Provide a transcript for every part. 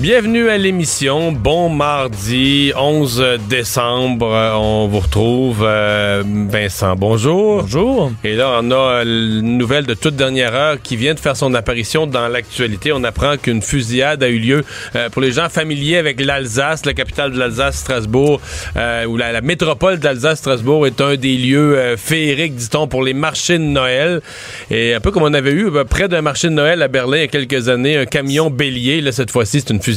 Bienvenue à l'émission. Bon mardi 11 décembre. On vous retrouve. Euh, Vincent, bonjour. Bonjour. Et là, on a une nouvelle de toute dernière heure qui vient de faire son apparition dans l'actualité. On apprend qu'une fusillade a eu lieu euh, pour les gens familiers avec l'Alsace, la capitale de l'Alsace, Strasbourg, euh, où la, la métropole d'Alsace, Strasbourg est un des lieux euh, féeriques, dit-on, pour les marchés de Noël. Et un peu comme on avait eu euh, près d'un marché de Noël à Berlin il y a quelques années, un camion bélier. Là, cette fois-ci, c'est une fusillade.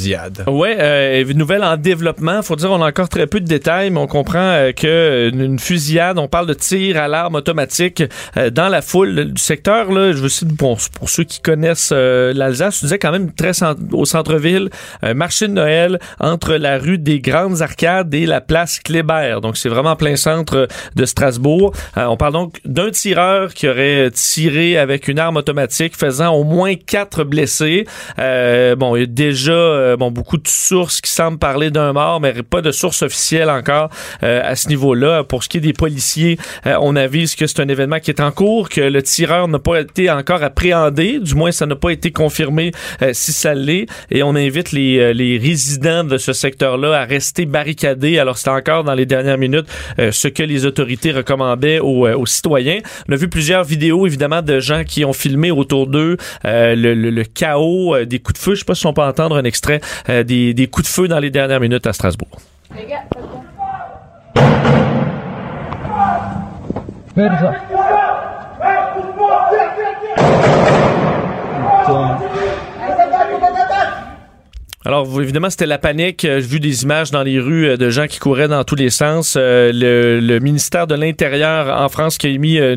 Ouais, euh, nouvelle en développement. Faut dire, on a encore très peu de détails, mais on comprend euh, que une fusillade, on parle de tir à l'arme automatique euh, dans la foule du secteur. Là, je veux aussi pour, pour ceux qui connaissent euh, l'Alsace, je disais quand même très au centre-ville, marché de Noël entre la rue des Grandes Arcades et la place Kléber. Donc c'est vraiment en plein centre de Strasbourg. Euh, on parle donc d'un tireur qui aurait tiré avec une arme automatique, faisant au moins quatre blessés. Euh, bon, il y a déjà euh, bon beaucoup de sources qui semblent parler d'un mort, mais pas de source officielle encore euh, à ce niveau-là. Pour ce qui est des policiers, euh, on avise que c'est un événement qui est en cours, que le tireur n'a pas été encore appréhendé, du moins ça n'a pas été confirmé euh, si ça l'est, et on invite les, euh, les résidents de ce secteur-là à rester barricadés. Alors c'est encore dans les dernières minutes ce que les autorités recommandaient aux, aux citoyens. On a vu plusieurs vidéos évidemment de gens qui ont filmé autour d'eux euh, le, le- le chaos des coups de feu. Je sais pas si on peut entendre un extrait euh, des, des coups de feu dans les dernières minutes à Strasbourg. Alors, évidemment, c'était la panique. Euh, J'ai vu des images dans les rues euh, de gens qui couraient dans tous les sens. Euh, le, ministère de l'Intérieur en France qui a émis euh,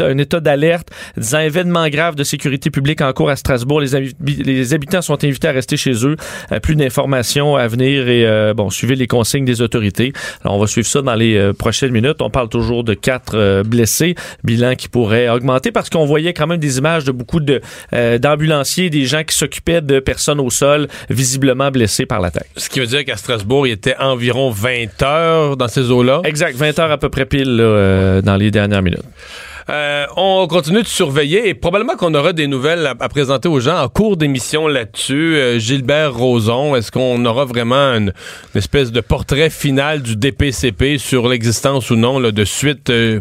un état, d'alerte disant événement grave de sécurité publique en cours à Strasbourg. Les, habi- les habitants sont invités à rester chez eux. Euh, plus d'informations à venir et, euh, bon, suivez les consignes des autorités. Alors, on va suivre ça dans les euh, prochaines minutes. On parle toujours de quatre euh, blessés, bilan qui pourrait augmenter parce qu'on voyait quand même des images de beaucoup euh, d'ambulanciers, des gens qui s'occupaient de personnes au sol, visiblement blessés par l'attaque. Ce qui veut dire qu'à Strasbourg, il était environ 20 heures dans ces eaux-là. Exact, 20 heures à peu près pile là, euh, dans les dernières minutes. Euh, on continue de surveiller et probablement qu'on aura des nouvelles à, à présenter aux gens en cours d'émission là-dessus. Euh, Gilbert Rozon, est-ce qu'on aura vraiment une, une espèce de portrait final du DPCP sur l'existence ou non là, de suite euh,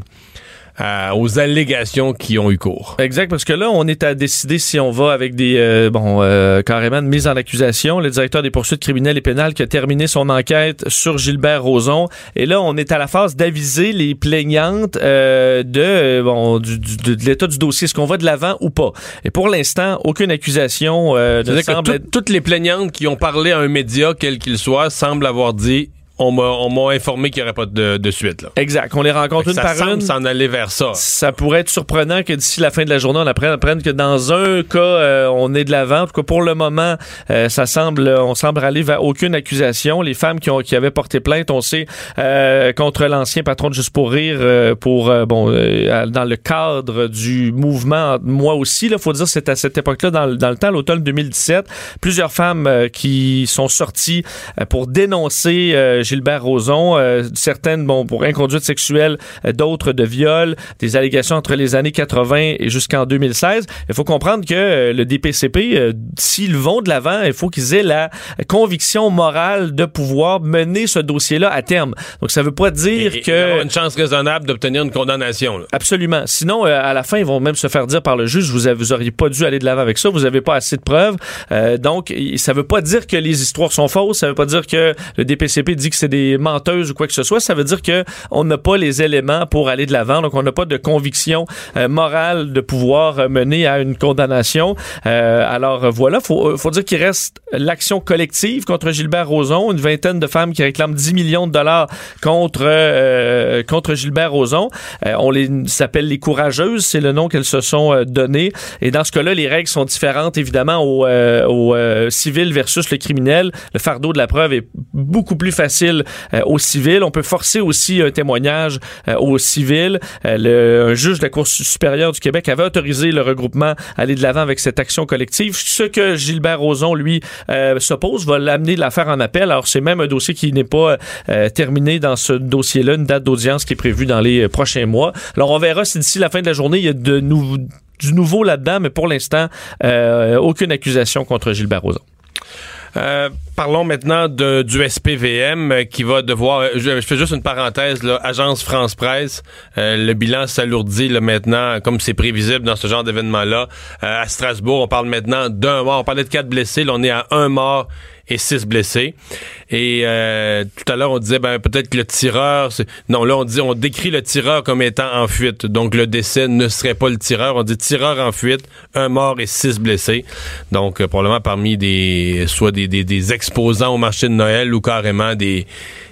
à- aux allégations qui ont eu cours? Exact, parce que là, on est à décider si on va avec des, euh, bon, euh, carrément de mise en accusation. Le directeur des poursuites criminelles et pénales qui a terminé son enquête sur Gilbert Rozon. Et là, on est à la phase d'aviser les plaignantes euh, de, euh, bon, du, du- de, l'état du dossier. Est-ce qu'on va de l'avant ou pas? Et pour l'instant, aucune accusation euh, ne que semble tout- être- toutes les plaignantes qui ont parlé à un média, quel qu'il soit, semblent avoir dit on m'a on m'a informé qu'il n'y aurait pas de, de suite. Là. Exact. On les rencontre une ça par semble une. s'en aller vers ça. Ça pourrait être surprenant que d'ici la fin de la journée, on apprenne, apprenne que dans un cas, euh, on est de l'avant. En tout cas, pour le moment, euh, ça semble, on semble aller vers aucune accusation. Les femmes qui, ont, qui avaient porté plainte, on sait, euh, contre l'ancien patron de Juste pour rire, euh, pour bon, euh, dans le cadre du mouvement, moi aussi, là, faut dire, c'est à cette époque-là, dans, le- dans le temps, l'automne 2017, plusieurs femmes qui sont sorties pour dénoncer euh, Gilbert Rozon, euh, certaines bon pour inconduite sexuelle, euh, d'autres de viol, des allégations entre les années 80 et jusqu'en 2016. Il faut comprendre que euh, le DPCP, s'ils vont de l'avant, il faut qu'ils aient la conviction morale de pouvoir mener ce dossier-là à terme. Donc ça veut pas dire Et- que avoir une chance raisonnable d'obtenir une condamnation. là. Absolument. Sinon, euh, à la fin, ils vont même se faire dire par le juge, vous, avez, vous auriez pas dû aller de l'avant avec ça, vous avez pas assez de preuves. Euh, donc, ça veut pas dire que les histoires sont fausses, ça veut pas dire que le DPCP dit que c'est des menteuses ou quoi que ce soit, ça veut dire que on n'a pas les éléments pour aller de l'avant, donc on n'a pas de conviction morale de pouvoir mener à une condamnation. alors voilà, faut faut dire qu'il reste l'action collective contre Gilbert Rozon, une vingtaine de femmes qui réclament 10 millions de dollars contre contre Gilbert Rozon. on les s'appelle les courageuses, c'est le nom qu'elles se sont donné. Et dans ce cas-là, les règles sont différentes évidemment au, au civil versus le criminel. Le fardeau de la preuve est beaucoup plus facile euh, au civil. On peut forcer aussi un témoignage euh, au civil. Euh, le, un juge de la Cour supérieure du Québec avait autorisé le regroupement à aller de l'avant avec cette action collective. Ce que Gilbert Rozon, lui, s'oppose, va l'amener l'affaire en appel. Alors, c'est même un dossier qui n'est pas terminé dans ce dossier-là, une date d'audience qui est prévue dans les prochains mois. Alors, on verra si d'ici la fin de la journée, il y a de du nouveau là-dedans, mais pour l'instant, aucune accusation contre Gilbert Rozon. Euh, parlons maintenant de, du SPVM euh, qui va devoir. Euh, je, fais juste une parenthèse. Là, Agence France Presse, le bilan s'alourdit maintenant, comme c'est prévisible dans ce genre d'événement-là. à Strasbourg, on parle maintenant d'un mort. On parlait de quatre blessés. Là, on est à un mort et six blessés. Et euh, tout à l'heure, on disait ben peut-être que le tireur. Non, là on dit on décrit le tireur comme étant en fuite. Donc le décès ne serait pas le tireur. On dit tireur en fuite, un mort et six blessés. Donc euh, probablement parmi des soit des, des, des exposants au marché de Noël ou carrément des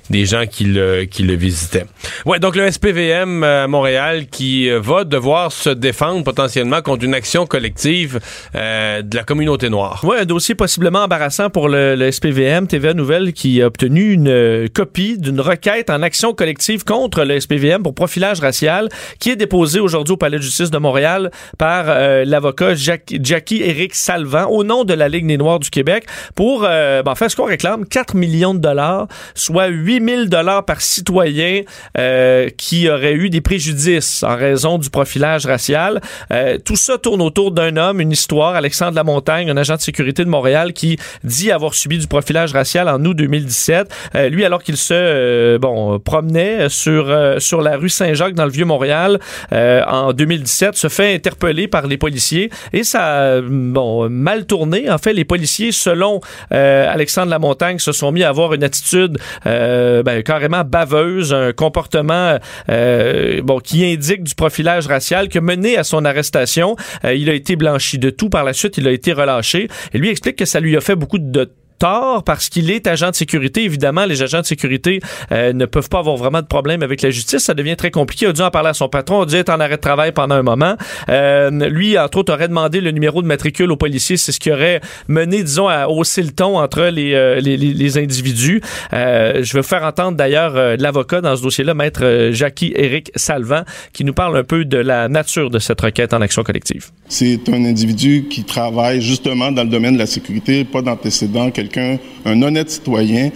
des gens qui le, qui le visitaient. Ouais, donc le SPVM euh, à Montréal qui euh, va devoir se défendre potentiellement contre une action collective euh, de la communauté noire. Ouais, un dossier possiblement embarrassant pour le, SPVM. TVA Nouvelle qui a obtenu une copie d'une requête en action collective contre le SPVM pour profilage racial qui est déposée aujourd'hui au Palais de justice de Montréal par l'avocat Jackie Eric Salvant au nom de la Ligue des Noirs du Québec pour ben, faire ce qu'on réclame 4 millions de dollars, soit 8 000 dollars par citoyen euh, qui aurait eu des préjudices en raison du profilage racial. Euh, tout ça tourne autour d'un homme, une histoire, Alexandre Lamontagne, un agent de sécurité de Montréal qui dit avoir subi du profilage racial en août 2017. Euh, lui, alors qu'il se bon promenait sur sur la rue Saint-Jacques dans le vieux Montréal en 2017, se fait interpeller par les policiers et ça bon mal tourné. En fait, les policiers, selon Alexandre Lamontagne, se sont mis à avoir une attitude euh, ben, carrément baveuse, un comportement euh, bon qui indique du profilage racial qui a mené à son arrestation. Euh, il a été blanchi de tout. Par la suite, il a été relâché. Et lui explique que ça lui a fait beaucoup de tort parce qu'il est agent de sécurité. Évidemment, les agents de sécurité euh, ne peuvent pas avoir vraiment de problème avec la justice. Ça devient très compliqué. Il a dû en parler à son patron. Il a dû être en arrêt de travail pendant un moment. Euh, lui, entre autres, aurait demandé le numéro de matricule aux policiers. C'est ce qui aurait mené, disons, à hausser le ton entre les, euh, les, les, individus. je vais faire entendre d'ailleurs l'avocat dans ce dossier-là, maître Jackie Éric Salvant, qui nous parle un peu de la nature de cette requête en action collective. C'est un individu qui travaille justement dans le domaine de la sécurité, pas d'antécédents, un honnête citoyen,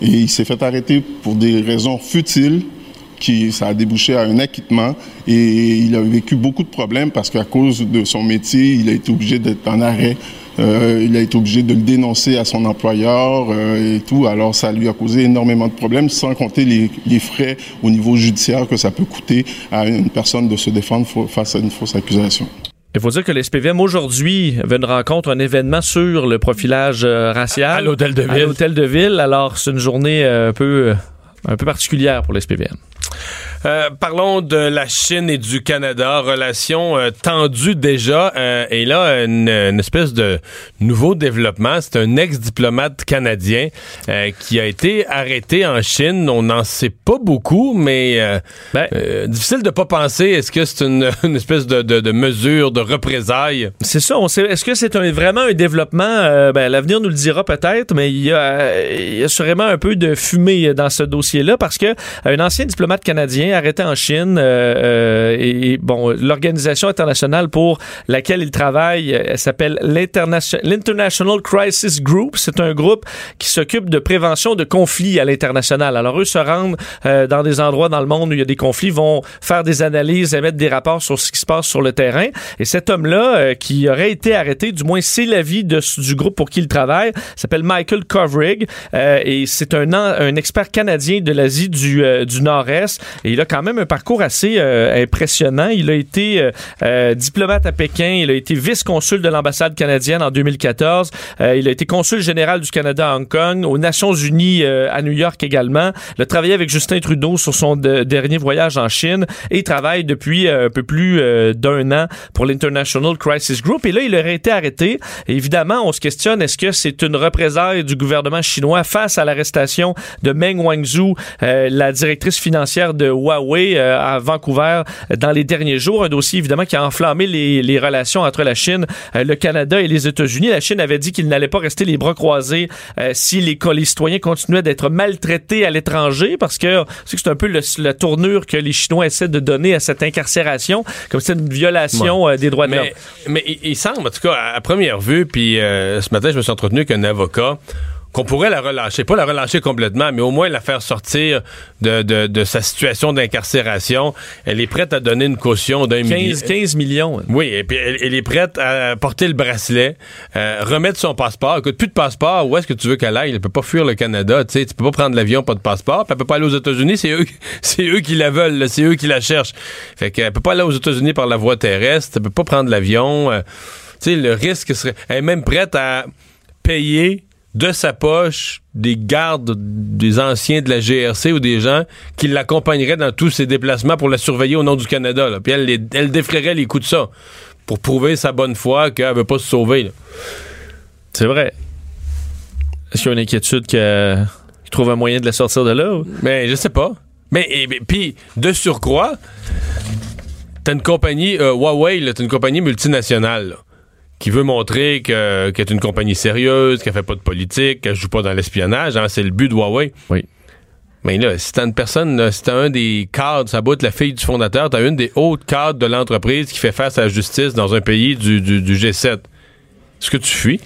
et il s'est fait arrêter pour des raisons futiles qui ça a débouché à un acquittement et il a vécu beaucoup de problèmes parce qu'à cause de son métier, il a été obligé d'être en arrêt. Euh, il a été obligé de le dénoncer à son employeur euh, et tout. Alors, ça lui a causé énormément de problèmes, sans compter les, les, frais au niveau judiciaire que ça peut coûter à une personne de se défendre face à une fausse accusation. Il faut dire que l'SPVM aujourd'hui avait une rencontre, un événement sur le profilage euh, racial. À l'hôtel de ville. À l'hôtel de ville. Alors, c'est une journée euh, un peu, euh, un peu particulière pour l'SPVM. Euh, parlons de la Chine et du Canada, relation euh, tendue déjà. Euh, et là, une, espèce de nouveau développement. C'est un ex-diplomate canadien qui a été arrêté en Chine. On n'en sait pas beaucoup, mais ben, difficile de pas penser. Est-ce que c'est une, espèce de, de, mesure de représailles? C'est ça. On sait. Est-ce que c'est vraiment un développement? Ben, l'avenir nous le dira peut-être, mais il y, a, il y a sûrement un peu de fumée dans ce dossier-là parce que un ancien diplomate canadien arrêté en Chine. Euh, euh, et, bon, l'organisation internationale pour laquelle il travaille, euh, elle s'appelle l'International Crisis Group. C'est un groupe qui s'occupe de prévention de conflits à l'international. Alors eux se rendent dans des endroits dans le monde où il y a des conflits, vont faire des analyses, émettre des rapports sur ce qui se passe sur le terrain. Et cet homme-là, qui aurait été arrêté, du moins c'est l'avis du groupe pour qui il travaille, s'appelle Michael Kovrig. et c'est un, un expert canadien de l'Asie du, du Nord-Est. Et il a quand même un parcours assez impressionnant. Il a été diplomate à Pékin, il a été vice-consul de l'ambassade canadienne en 2014, il a été consul général du Canada à Hong Kong, aux Nations Unies à New York également. Il a travaillé avec Justin Trudeau sur son dernier voyage en Chine et il travaille depuis un peu plus d'un an pour l'International Crisis Group. Et là, il aurait été arrêté. évidemment, on se questionne, est-ce que c'est une représaille du gouvernement chinois face à l'arrestation de Meng Wanzhou, euh, la directrice financière de Huawei euh, à Vancouver dans les derniers jours? Un dossier, évidemment, qui a enflammé les, les relations entre la Chine, euh, le Canada et les États-Unis. La Chine avait dit qu'il n'allait pas rester les bras croisés si les, les citoyens continuaient d'être maltraités à l'étranger, parce que c'est un peu la tournure que les Chinois essaient de donner à cette incarcération, comme c'est une violation des droits de l'homme. Mais il, semble, en tout cas, à, première vue, puis ce matin, je me suis entretenu avec un avocat qu'on pourrait la relâcher, pas la relâcher complètement, mais au moins la faire sortir de, de, de sa situation d'incarcération. Elle est prête à donner une caution d'un million. 15 millions. Oui, et puis elle, est prête à porter le bracelet, euh, remettre son passeport. Écoute, plus de passeport, où est-ce que tu veux qu'elle aille? Elle peut pas fuir le Canada, tu sais, tu peux pas prendre l'avion, pas de passeport, puis elle peut pas aller aux États-Unis, c'est eux, c'est eux qui la veulent, c'est eux qui la cherchent. Fait qu'elle peut pas aller aux États-Unis par la voie terrestre, elle peut pas prendre l'avion. Euh, tu sais, le risque serait... Elle est même prête à payer de sa poche des gardes, des anciens de la GRC ou des gens qui l'accompagneraient dans tous ses déplacements pour la surveiller au nom du Canada. Puis elle, elle défrayerait les coups de ça pour prouver sa bonne foi qu'elle veut pas se sauver. C'est vrai. Est-ce qu'il y a une inquiétude qu'il trouve un moyen de la sortir de là? Mais ben, je sais pas. Mais, puis, de surcroît, t'as une compagnie, euh, Huawei, t'as une compagnie multinationale qui veut montrer que qu'elle est une compagnie sérieuse, qu'elle fait pas de politique, qu'elle joue pas dans l'espionnage. Hein, c'est le but de Huawei. Oui. Mais là, si t'as une personne, si t'as un des cadres, ça bout la fille du fondateur, t'as une des hautes cadres de l'entreprise qui fait face à la justice dans un pays du, du, G7. Est-ce que tu fuis?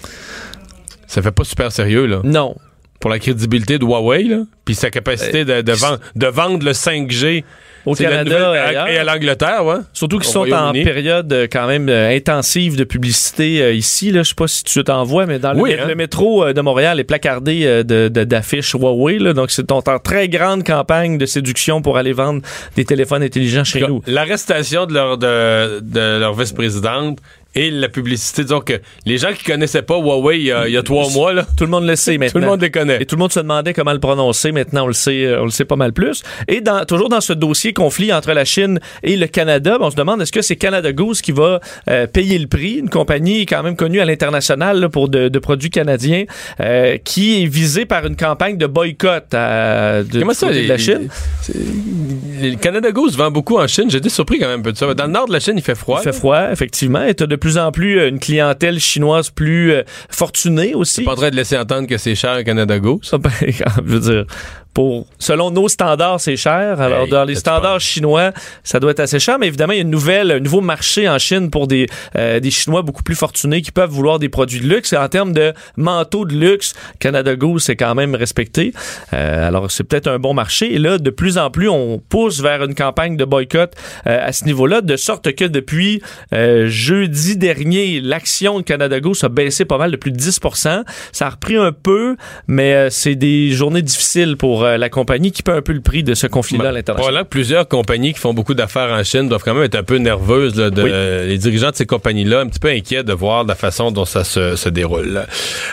Ça fait pas super sérieux, là. Non. Pour la crédibilité de Huawei, là, puis sa capacité de, de, vendre, de vendre le 5G au Canada et à l'Angleterre, ouais. Surtout qu'ils sont en période euh, quand même euh, intensive de publicité euh, ici. Là, je sais pas si tu t'en vois, mais dans le, hein. métro de Montréal est placardé de, d'affiches Huawei. Là, donc c'est en très grande campagne de séduction pour aller vendre des téléphones intelligents chez nous. L'arrestation de leur de, de leur vice-présidente et la publicité. Disons que les gens qui connaissaient pas Huawei il y a, trois mois, là, tout le monde le sait maintenant. tout le monde les connaît. Et tout le monde se demandait comment le prononcer. Maintenant, on le sait, euh, on le sait pas mal plus. Et dans, toujours dans ce dossier conflit entre la Chine et le Canada, on se demande est-ce que c'est Canada Goose qui va euh, payer le prix, une compagnie quand même connue à l'international pour de, de, produits canadiens, euh, qui est visée par une campagne de boycott à, de, Comment ça, de la Chine? Le Canada Goose vend beaucoup en Chine. J'étais surpris quand même un peu de ça. Dans le nord de la Chine, il fait froid. Il fait froid, effectivement. Et de plus en plus euh, une clientèle chinoise plus euh, fortunée aussi. C'est pas en train de laisser entendre que c'est cher Canada Goose. Ben, je veux dire, pour selon nos standards, c'est cher. Alors dans les standards chinois, ça doit être assez cher, mais évidemment, il y a une nouvelle, un nouveau marché en Chine pour des euh, des Chinois beaucoup plus fortunés qui peuvent vouloir des produits de luxe. Et en termes de manteaux de luxe, Canada Goose c'est quand même respecté. Euh, alors c'est peut-être un bon marché. Et là, de plus en plus, on pousse vers une campagne de boycott euh, à ce niveau-là, de sorte que depuis jeudi dernier, l'action de Canada Goose a baissé pas mal de plus de 10% Ça a repris un peu, mais c'est des journées difficiles pour euh, la compagnie qui paie un peu le prix de ce conflit-là à l'international. Voilà, plusieurs compagnies qui font beaucoup d'affaires en Chine doivent quand même être un peu nerveuses. de, les dirigeants de ces compagnies-là, un petit peu inquiets de voir la façon dont ça se, déroule.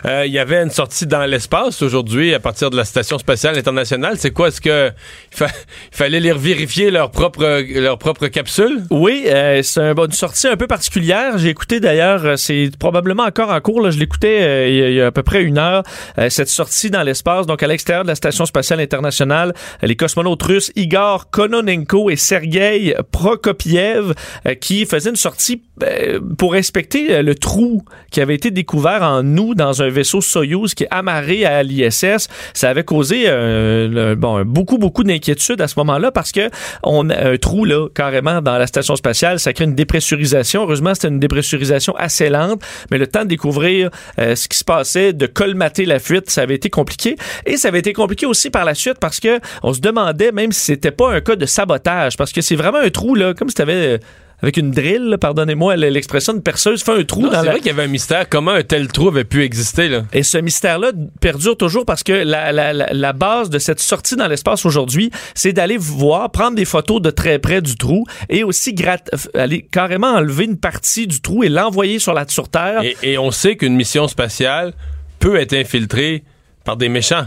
Euh, il y avait une sortie dans l'espace aujourd'hui à partir de la Station spatiale internationale. C'est quoi? Est-ce que il, fallait les vérifier leur propre, leur propre capsule? Oui, euh, c'est une sortie un peu particulière. J'ai écouté d'ailleurs, c'est probablement encore en cours. Là, je l'écoutais il y a à peu près une heure, cette sortie dans l'espace, donc à l'extérieur de la Station spatiale international, les cosmonautes russes Igor Kononenko et Sergei Prokopiev euh, qui faisaient une sortie euh, pour inspecter euh, le trou qui avait été découvert en août dans un vaisseau Soyuz qui est amarré à l'ISS. Ça avait causé bon, beaucoup, beaucoup d'inquiétude à ce moment-là parce que on a un trou là, carrément dans la station spatiale. Ça crée une dépressurisation. Heureusement, c'était une dépressurisation assez lente, mais le temps de découvrir ce qui se passait, de colmater la fuite, ça avait été compliqué. Et ça avait été compliqué aussi par la suite parce que on se demandait même si c'était pas un cas de sabotage parce que c'est vraiment un trou là comme si tu avais avec une drill, pardonnez-moi l'expression, une perceuse fait un trou Non, dans c'est la... vrai qu'il y avait un mystère. Comment un tel trou avait pu exister, là? Et ce mystère-là perdure toujours parce que la, la- la- la base de cette sortie dans l'espace aujourd'hui, c'est d'aller voir, prendre des photos de très près du trou et aussi gratte- euh, aller carrément enlever une partie du trou et l'envoyer sur la sur Terre. Et, et on sait qu'une mission spatiale peut être infiltrée par des méchants.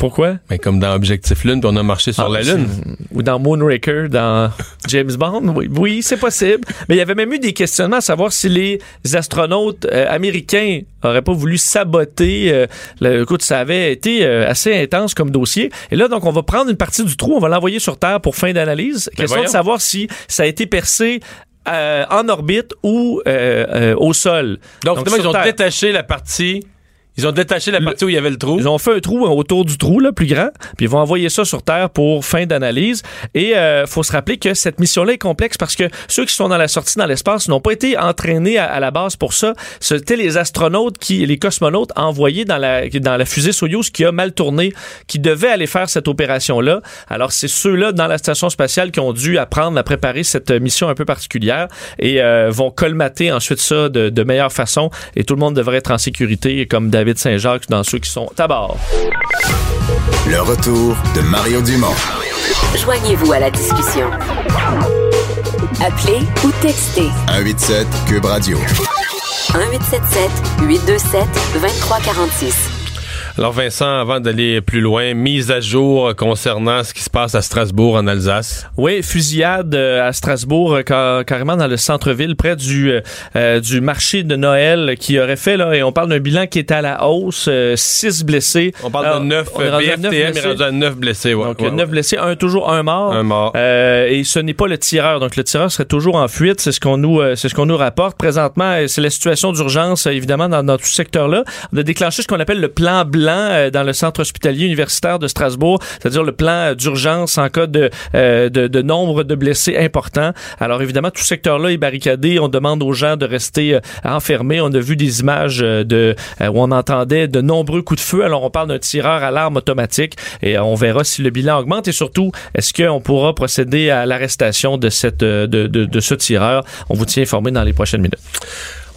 Pourquoi? Mais comme dans Objectif Lune, puis on a marché sur Ah, la Lune. Ou dans Moonraker, dans James Bond. Oui, oui, c'est possible. Mais il y avait même eu des questionnements à savoir si les astronautes euh, américains auraient pas voulu saboter. euh, le, écoute, ça avait été euh, assez intense comme dossier. Et là, donc, on va prendre une partie du trou, on va l'envoyer sur Terre pour fin d'analyse. Question de savoir si ça a été percé euh, en orbite ou euh, euh, au sol. Donc, sur ils ont Terre. détaché la partie. Ils ont détaché la partie où il y avait le trou. Ils ont fait un trou autour du trou, là, plus grand, puis ils vont envoyer ça sur Terre pour fin d'analyse. Et euh, faut se rappeler que cette mission-là est complexe parce que ceux qui sont dans la sortie dans l'espace n'ont pas été entraînés à, à la base pour ça. C'était les astronautes, qui, les cosmonautes envoyés dans la, dans la fusée Soyuz qui a mal tourné, qui devaient aller faire cette opération-là. Alors, c'est ceux-là dans la station spatiale qui ont dû apprendre à préparer cette mission un peu particulière et euh, vont colmater ensuite ça de, de meilleure façon. Et tout le monde devrait être en sécurité, comme David Saint-Jacques dans ceux qui sont à bord. Le retour de Mario Dumont. Joignez-vous à la discussion. Appelez ou textez 187 Cube Radio. 1877 827 2346. Alors, Vincent, avant d'aller plus loin, mise à jour concernant ce qui se passe à Strasbourg, en Alsace. Oui, fusillade euh, à Strasbourg, euh, ca- carrément dans le centre-ville, près du euh, du marché de Noël qui aurait fait, là, et on parle d'un bilan qui est à la hausse, euh, six blessés. On parle Alors, de 9 on est rendu à neuf BFTM est blessés. rendu à 9 blessés. Ouais, Donc, ouais, euh, neuf ouais. blessés, un toujours un mort. Un mort. Euh, et ce n'est pas le tireur. Donc, le tireur serait toujours en fuite. C'est ce qu'on nous, c'est ce qu'on nous rapporte. Présentement, c'est la situation d'urgence, évidemment, dans, dans tout ce secteur-là. On a déclenché ce qu'on appelle le plan blanc euh, dans le centre hospitalier universitaire de Strasbourg, c'est-à-dire le plan euh, d'urgence en cas de, euh, de, nombre de blessés importants. Alors, évidemment, tout secteur-là est barricadé. On demande aux gens de rester enfermés. On a vu des images de où on entendait de nombreux coups de feu. Alors, on parle d'un tireur à l'arme automatique et on verra si le bilan augmente et surtout, est-ce qu'on pourra procéder à l'arrestation de ce tireur? On vous tient informé dans les prochaines minutes.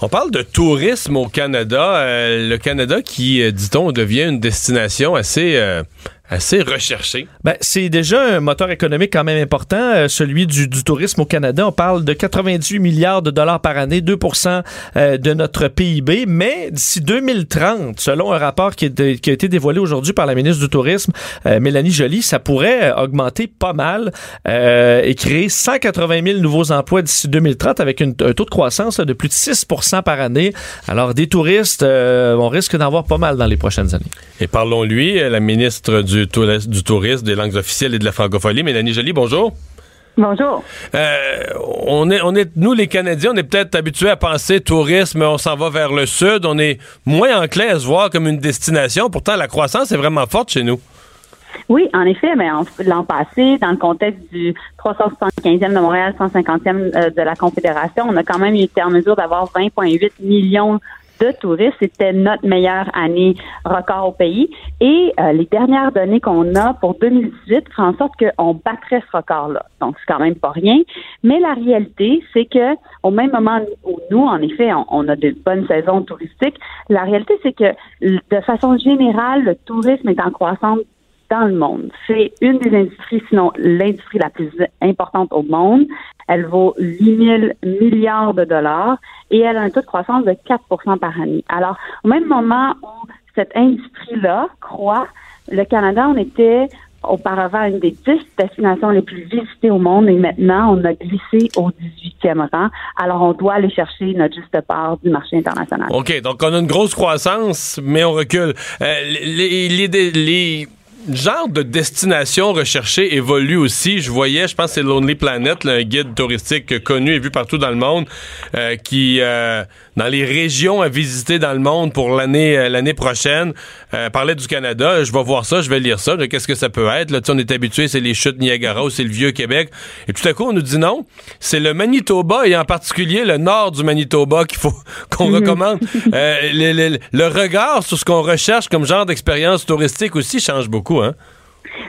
On parle de tourisme au Canada. Euh, le Canada qui, euh, dit-on, devient une destination assez, euh, assez recherchée. Ben, c'est déjà un moteur économique quand même important, euh, celui du, du tourisme au Canada. On parle de 98 milliards de dollars par année, 2 euh, de notre PIB. Mais d'ici 2030, selon un rapport qui, est de- qui a été dévoilé aujourd'hui par la ministre du Tourisme, euh, Mélanie Joly, ça pourrait euh, augmenter pas mal euh, et créer 180 000 nouveaux emplois d'ici 2030 avec une- un taux de croissance là, de plus de 6% par année. Alors, des touristes, euh, on risque d'en voir pas mal dans les prochaines années. Et parlons-lui, la ministre du, du Tourisme, des langues officielles et de la francophonie, Mélanie Joly, bonjour. Bonjour. Euh, on est, on est, nous les Canadiens, on est peut-être habitués à penser tourisme, on s'en va vers le sud, on est moins enclin à se voir comme une destination. Pourtant, la croissance est vraiment forte chez nous. Oui, en effet, mais en- l'an passé, dans le contexte du 375e de Montréal, 150e euh, de la Confédération, on a quand même été en mesure d'avoir 20,8 millions de touristes. C'était notre meilleure année record au pays. Et euh, les dernières données qu'on a pour 2018 font en sorte qu'on battrait ce record-là. Donc, c'est quand même pas rien. Mais la réalité, c'est que au même moment où nous, en effet, on, on a de bonnes saisons touristiques, la réalité, c'est que de façon générale, le tourisme est en croissance dans le monde. C'est une des industries, sinon l'industrie la plus importante au monde. Elle vaut 8 000 milliards de dollars et elle a un taux de croissance de 4% par année. Alors, au même moment où cette industrie-là croît, le Canada, on était auparavant une des 10 destinations les plus visitées au monde et maintenant, on a glissé au 18e rang. Alors, on doit aller chercher notre juste part du marché international. OK, donc on a une grosse croissance, mais on recule. Euh, les genres de destinations recherchées évoluent aussi. Je voyais, je pense que c'est Lonely Planet, là, un guide touristique connu et vu partout dans le monde, euh, qui, euh, dans les régions à visiter dans le monde pour l'année euh, l'année prochaine, euh, parlait du Canada. Je vais voir ça, je vais lire ça. Qu'est-ce que ça peut être? Là, on est habitué, c'est les chutes Niagara ou c'est le vieux Québec. Et tout à coup, on nous dit non. C'est le Manitoba et en particulier le nord du Manitoba qu'il faut qu'on recommande. Euh, le, le- le regard sur ce qu'on recherche comme genre d'expérience touristique aussi change beaucoup, hein?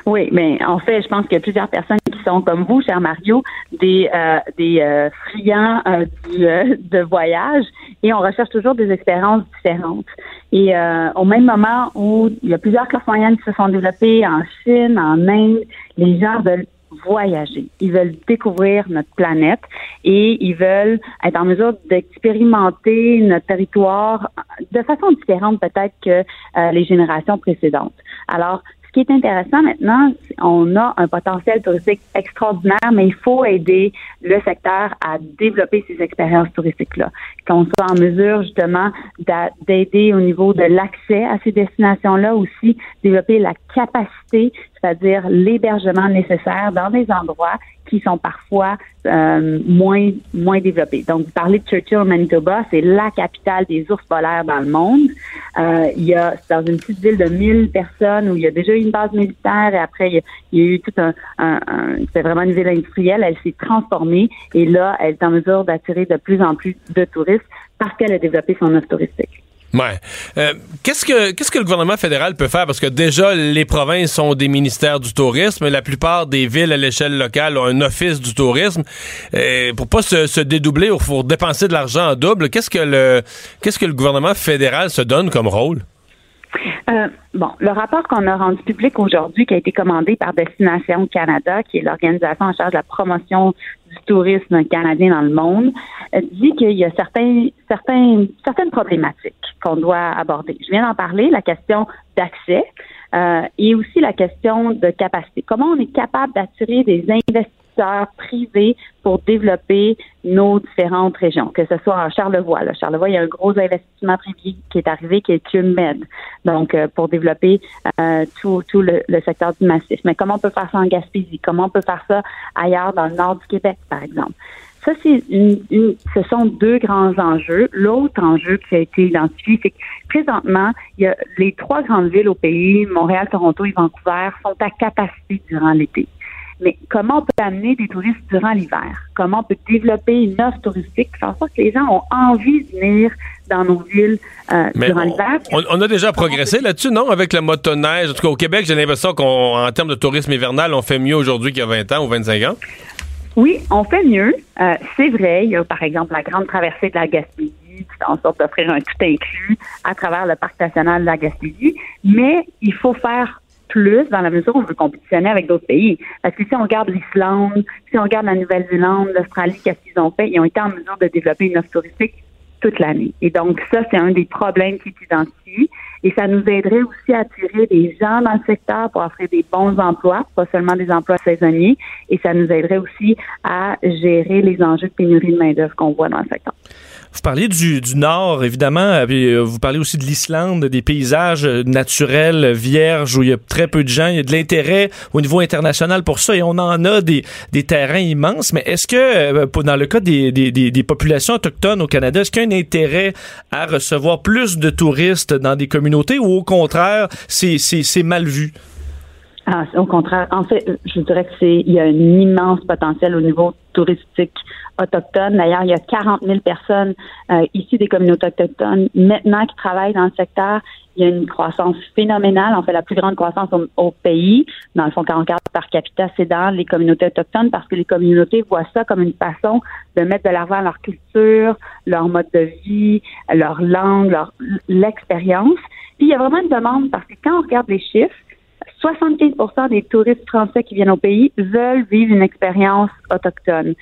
Oui, mais en fait, je pense qu'il y a plusieurs personnes qui sont comme vous, cher Mario, des euh, des euh, friands euh, de voyage et on recherche toujours des expériences différentes. Et au même moment où il y a plusieurs classes moyennes qui se sont développées en Chine, en Inde, les gens veulent voyager. Ils veulent découvrir notre planète et ils veulent être en mesure d'expérimenter notre territoire de façon différente peut-être que les générations précédentes. Alors, qui est intéressant maintenant, on a un potentiel touristique extraordinaire, mais il faut aider le secteur à développer ces expériences touristiques-là. Qu'on soit en mesure justement d'aider au niveau de l'accès à ces destinations-là, aussi développer la capacité, c'est-à-dire l'hébergement nécessaire dans des endroits qui sont parfois euh, moins moins développés. Donc, vous parlez de Churchill, Manitoba, c'est la capitale des ours polaires dans le monde. Euh, il y a, dans une petite ville de 1000 personnes où il y a déjà eu une base militaire et après, il y a, eu tout un, un, un c'est vraiment une ville industrielle. Elle s'est transformée et là, elle est en mesure d'attirer de plus en plus de touristes parce qu'elle a développé son offre touristique. Euh, qu'est-ce que que le gouvernement fédéral peut faire? Parce que déjà les provinces sont des ministères du tourisme, la plupart des villes à l'échelle locale ont un office du tourisme. Et pour pas se, se dédoubler ou pour dépenser de l'argent en double, qu'est-ce que qu'est-ce que le gouvernement fédéral se donne comme rôle? Euh, bon, le rapport qu'on a rendu public aujourd'hui, qui a été commandé par Destination Canada, qui est l'organisation en charge de la promotion du tourisme canadien dans le monde, euh, dit qu'il y a certains, certains, certaines problématiques qu'on doit aborder. Je viens d'en parler, la question d'accès euh, et aussi la question de capacité. Comment on est capable d'attirer des investisseurs privés pour développer nos différentes régions, que ce soit en Charlevoix. Là. Charlevoix, il y a un gros investissement privé qui est arrivé, qui est Club donc euh, pour développer euh, tout, tout le, le, secteur du massif. Mais comment on peut faire ça en Gaspésie? Comment on peut faire ça ailleurs dans le nord du Québec, par exemple? Ça, c'est une, une, ce sont deux grands enjeux. L'autre enjeu qui a été identifié, c'est que présentement, il y a les trois grandes villes au pays, Montréal, Toronto et Vancouver, sont à capacité durant l'été. Mais comment on peut amener des touristes durant l'hiver? Comment on peut développer une offre touristique qui en sorte que les gens ont envie de venir dans nos villes euh, durant l'hiver? On, on, a déjà progressé là-dessus, non? Avec la motoneige. En tout cas, au Québec, j'ai l'impression qu'en termes de tourisme hivernal, on fait mieux aujourd'hui qu'il y a 20 ans ou 25 ans. Oui, on fait mieux. Euh, c'est vrai. Il y a, par exemple, la grande traversée de la Gaspésie en sorte d'offrir un tout inclus à travers le parc national de la Gaspésie. Mais il faut faire plus dans la mesure où on veut compétitionner avec d'autres pays. Parce que si on regarde l'Islande, si on regarde la Nouvelle-Zélande, l'Australie, qu'est-ce qu'ils ont fait? Ils ont été en mesure de développer une offre touristique toute l'année. Et donc, ça, c'est un des problèmes qui est identifié. Et ça nous aiderait aussi à attirer des gens dans le secteur pour offrir des bons emplois, pas seulement des emplois saisonniers. Et ça nous aiderait aussi à gérer les enjeux de pénurie de main-d'œuvre qu'on voit dans le secteur. Vous parlez du, du Nord, évidemment, puis vous parlez aussi de l'Islande, des paysages naturels, vierges, où il y a très peu de gens. Il y a de l'intérêt au niveau international pour ça et on en a des, des terrains immenses. Mais est-ce que, dans le cas des, des, des, populations autochtones au Canada, est-ce qu'il y a un intérêt à recevoir plus de touristes dans des communautés ou au contraire, c'est mal vu? Ah, au contraire, en fait, je dirais que c'est il y a un immense potentiel au niveau touristique autochtone. D'ailleurs, il y a 40 000 personnes euh, issues des communautés autochtones maintenant qui travaillent dans le secteur. Il y a une croissance phénoménale. En fait, la plus grande croissance au, pays, dans le fond, quand on regarde par capita, c'est dans les communautés autochtones parce que les communautés voient ça comme une façon de mettre de l'avant leur culture, leur mode de vie, leur langue, leur l'expérience. Puis il y a vraiment une demande parce que quand on regarde les chiffres, 75% des touristes français qui viennent au pays veulent vivre une expérience autochtone.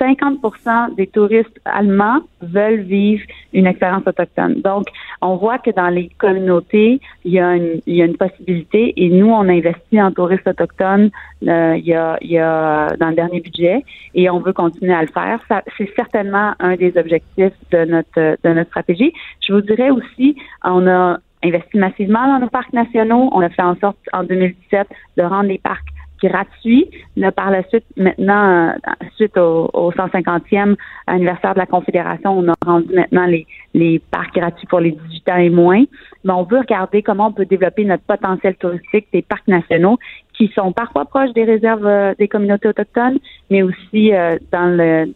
50% des touristes allemands veulent vivre une expérience autochtone. Donc, on voit que dans les communautés, il y a une, il y a une possibilité et nous, on investit en touristes autochtones euh, il, y a, il y a dans le dernier budget et on veut continuer à le faire. C'est certainement un des objectifs de notre, de notre stratégie. Je vous dirais aussi, on a investi massivement dans nos parcs nationaux. On a fait en sorte en 2017 de rendre les parcs gratuits. Là, par la suite, maintenant, euh, suite au, au, 150e anniversaire de la Confédération, on a rendu maintenant les, les parcs gratuits pour les 18 ans et moins. Mais on veut regarder comment on peut développer notre potentiel touristique des parcs nationaux qui sont parfois proches des réserves euh, des communautés autochtones, mais aussi euh, dans le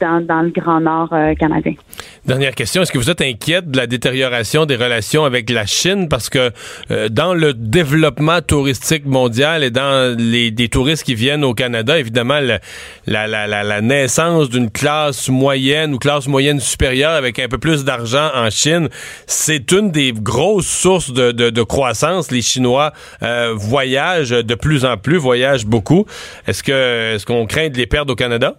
dans, le Grand Nord euh, canadien. Dernière question, est-ce que vous êtes inquiète de la détérioration des relations avec la Chine? Parce que euh, dans le développement touristique mondial et dans les des touristes qui viennent au Canada, évidemment, la, naissance d'une classe moyenne ou classe moyenne supérieure avec un peu plus d'argent en Chine, c'est une des grosses sources de croissance. Les Chinois euh, voyagent de plus en plus, voyagent beaucoup. Est-ce que est-ce qu'on craint de les perdre au Canada?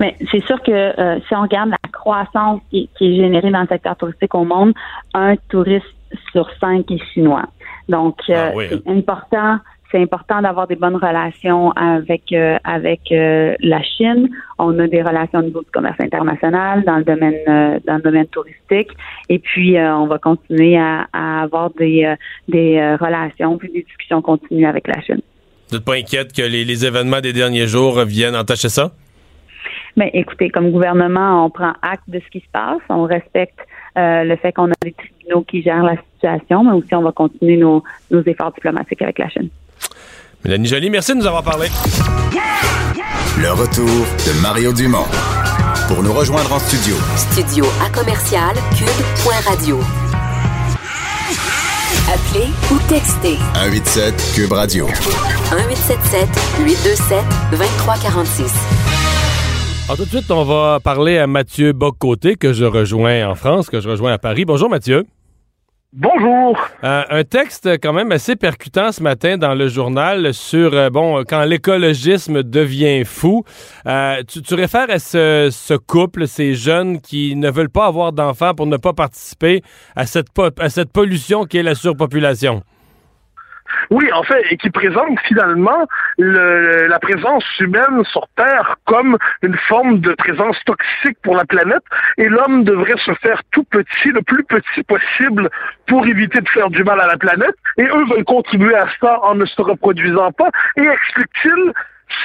Mais c'est sûr que euh, si on regarde la croissance qui, est générée dans le secteur touristique au monde, un touriste sur cinq est chinois. Donc, euh, ah c'est hein. important. C'est important d'avoir des bonnes relations avec euh, avec la Chine. On a des relations au niveau du commerce international dans le domaine dans le domaine touristique. Et puis, on va continuer à, avoir des des relations puis des discussions continues avec la Chine. Vous n'êtes pas inquiète que les, les événements des derniers jours viennent entacher ça? Mais écoutez, comme gouvernement, on prend acte de ce qui se passe, on respecte euh, le fait qu'on a des tribunaux qui gèrent la situation, mais aussi on va continuer nos, efforts diplomatiques avec la Chine. Mélanie Jolie, merci de nous avoir parlé. Le retour de Mario Dumont. Pour nous rejoindre en studio. Studio à commercial cube.radio. Appelez ou textez. 187 cube radio. 1877 827 2346. Alors tout de suite, on va parler à Mathieu Boccoté, que je rejoins en France, que je rejoins à Paris. Bonjour Mathieu. Bonjour. Euh, un texte quand même assez percutant ce matin dans le journal sur euh, bon quand l'écologisme devient fou. Euh, tu, réfères à ce, ce, couple, ces jeunes qui ne veulent pas avoir d'enfants pour ne pas participer à cette, à cette pollution qui est la surpopulation. Oui, en fait, et qui présente finalement le, la présence humaine sur Terre comme une forme de présence toxique pour la planète, et l'homme devrait se faire tout petit, le plus petit possible, pour éviter de faire du mal à la planète, et eux veulent contribuer à ça en ne se reproduisant pas, et explique-t-il,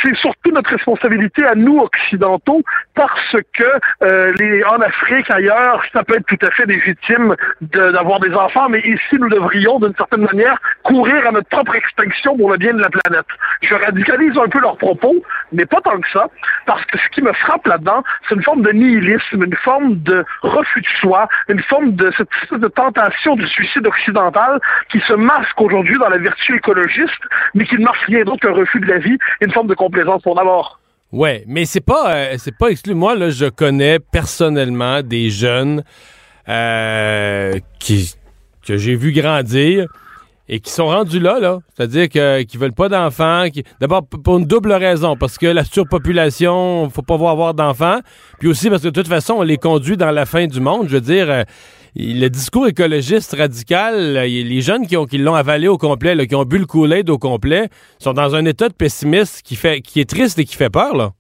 c'est surtout notre responsabilité à nous occidentaux parce que euh, les, en Afrique, ailleurs, ça peut être tout à fait légitime d'avoir des enfants, mais ici, nous devrions, d'une certaine manière, courir à notre propre extinction pour le bien de la planète. Je radicalise un peu leurs propos, mais pas tant que ça, parce que ce qui me frappe là-dedans, c'est une forme de nihilisme, une forme de refus de soi, une forme de cette de tentation du suicide occidental qui se masque aujourd'hui dans la vertu écologiste, mais qui ne marche rien d'autre qu'un refus de la vie, une forme de complaisance pour d'abord. Mais c'est pas euh, c'est pas exclu. Moi là, je connais personnellement des jeunes euh, qui que j'ai vu grandir et qui sont rendus là, là. C'est-à-dire que qui veulent pas d'enfants. Qui... D'abord pour une double raison, parce que la surpopulation, faut pas avoir d'enfants, puis aussi parce que de toute façon, on les conduit dans la fin du monde. Je veux dire. Euh, le discours écologiste radical, les jeunes qui, ont, qui l'ont avalé au complet, qui ont bu le Kool-Aid au complet, sont dans un état de pessimisme qui, fait, qui est triste et qui fait peur, là.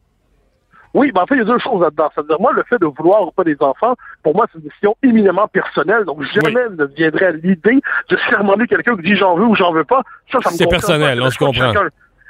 Oui, ben en fait, il y a deux choses là-dedans. C'est-à-dire, moi, le fait de vouloir ou pas des enfants, pour moi, c'est une décision éminemment personnelle. Donc, jamais ne viendrait l'idée de sermonner quelqu'un qui dit j'en veux ou j'en veux pas. Ça, ça me C'est personnel, on se comprend.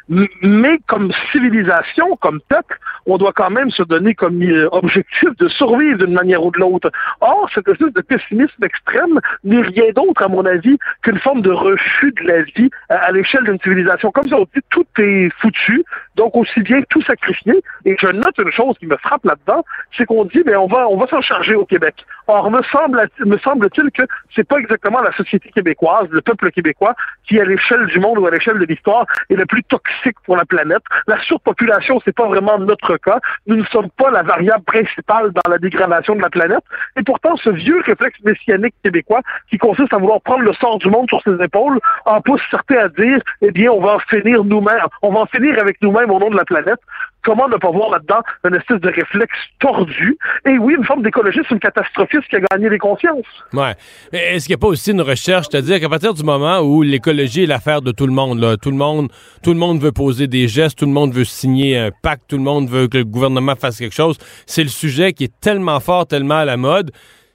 Mais comme civilisation, comme peuple, on doit quand même se donner comme euh, objectif de survivre d'une manière ou de l'autre. Or, cette espèce de pessimisme extrême n'est rien d'autre, à mon avis, qu'une forme de refus de la vie à, l'échelle d'une civilisation. Comme ça, on dit tout est foutu, donc aussi bien tout sacrifier. Et je note une chose qui me frappe là-dedans, c'est qu'on dit, mais on va, on va s'en charger au Québec. Or, me semble, me semble-t-il que c'est pas exactement la société québécoise, le peuple québécois, qui à l'échelle du monde ou à l'échelle de l'histoire est le plus toxique pour la planète. La surpopulation, c'est pas vraiment notre cas. Nous ne sommes pas la variable principale dans la dégradation de la planète. Et pourtant, ce vieux réflexe messianique québécois qui consiste à vouloir prendre le sort du monde sur ses épaules en pousse certains à dire, eh bien, on va en finir nous-mêmes, on va en finir avec nous-mêmes au nom de la planète comment ne pas voir là-dedans une espèce de réflexe tordu? Et oui, une forme d'écologisme catastrophiste qui a gagné les consciences. Ouais. Est-ce qu'il n'y a pas aussi une recherche, c'est-à-dire qu'à partir du moment où l'écologie est l'affaire de tout le monde, là, tout le monde, tout le monde veut poser des gestes, tout le monde veut signer un pacte, tout le monde veut que le gouvernement fasse quelque chose, c'est le sujet qui est tellement fort, tellement à la mode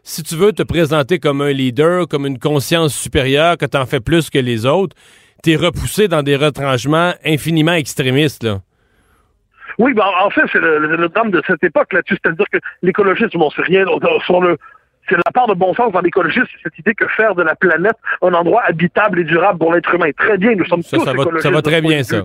si tu veux te présenter comme un leader, comme une conscience supérieure, que tu en fais plus que les autres, tu es repoussé dans des retranchements infiniment extrémistes. Là. Oui, ben, en fait, c'est le, drame de cette époque là-dessus, c'est-à-dire que l'écologiste, bon, c'est rien sur le c'est la part de bon sens dans l'écologisme, cette idée que faire de la planète un endroit habitable et durable pour l'être humain. Très bien, nous sommes tous ça va, Ça va très bien, ça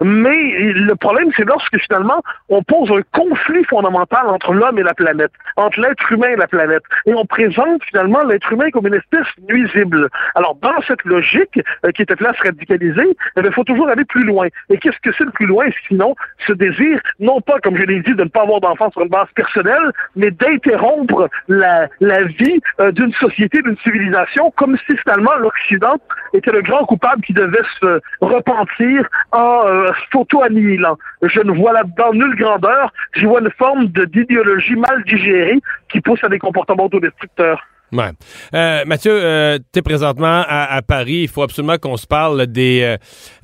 Mais le problème, c'est lorsque finalement, on pose un conflit fondamental entre l'homme et la planète, entre l'être humain et la planète, et on présente finalement l'être humain comme une espèce nuisible. Alors, dans cette logique euh, qui était là se radicaliser, il faut toujours aller plus loin. Et qu'est-ce que c'est le plus loin, sinon ce désir, non pas, comme je l'ai dit, de ne pas avoir d'enfants sur une base personnelle, mais d'interrompre la, la vie euh, d'une société, d'une civilisation, comme si finalement l'Occident était le grand coupable qui devait se repentir en euh, s'auto-annihilant. Je ne vois là-dedans nulle grandeur, j'y vois une forme d'idéologie mal digérée qui pousse à des comportements autodestructeurs. Ouais. Euh, Mathieu, euh, tu es présentement à, Paris. Il faut absolument qu'on se parle des, euh,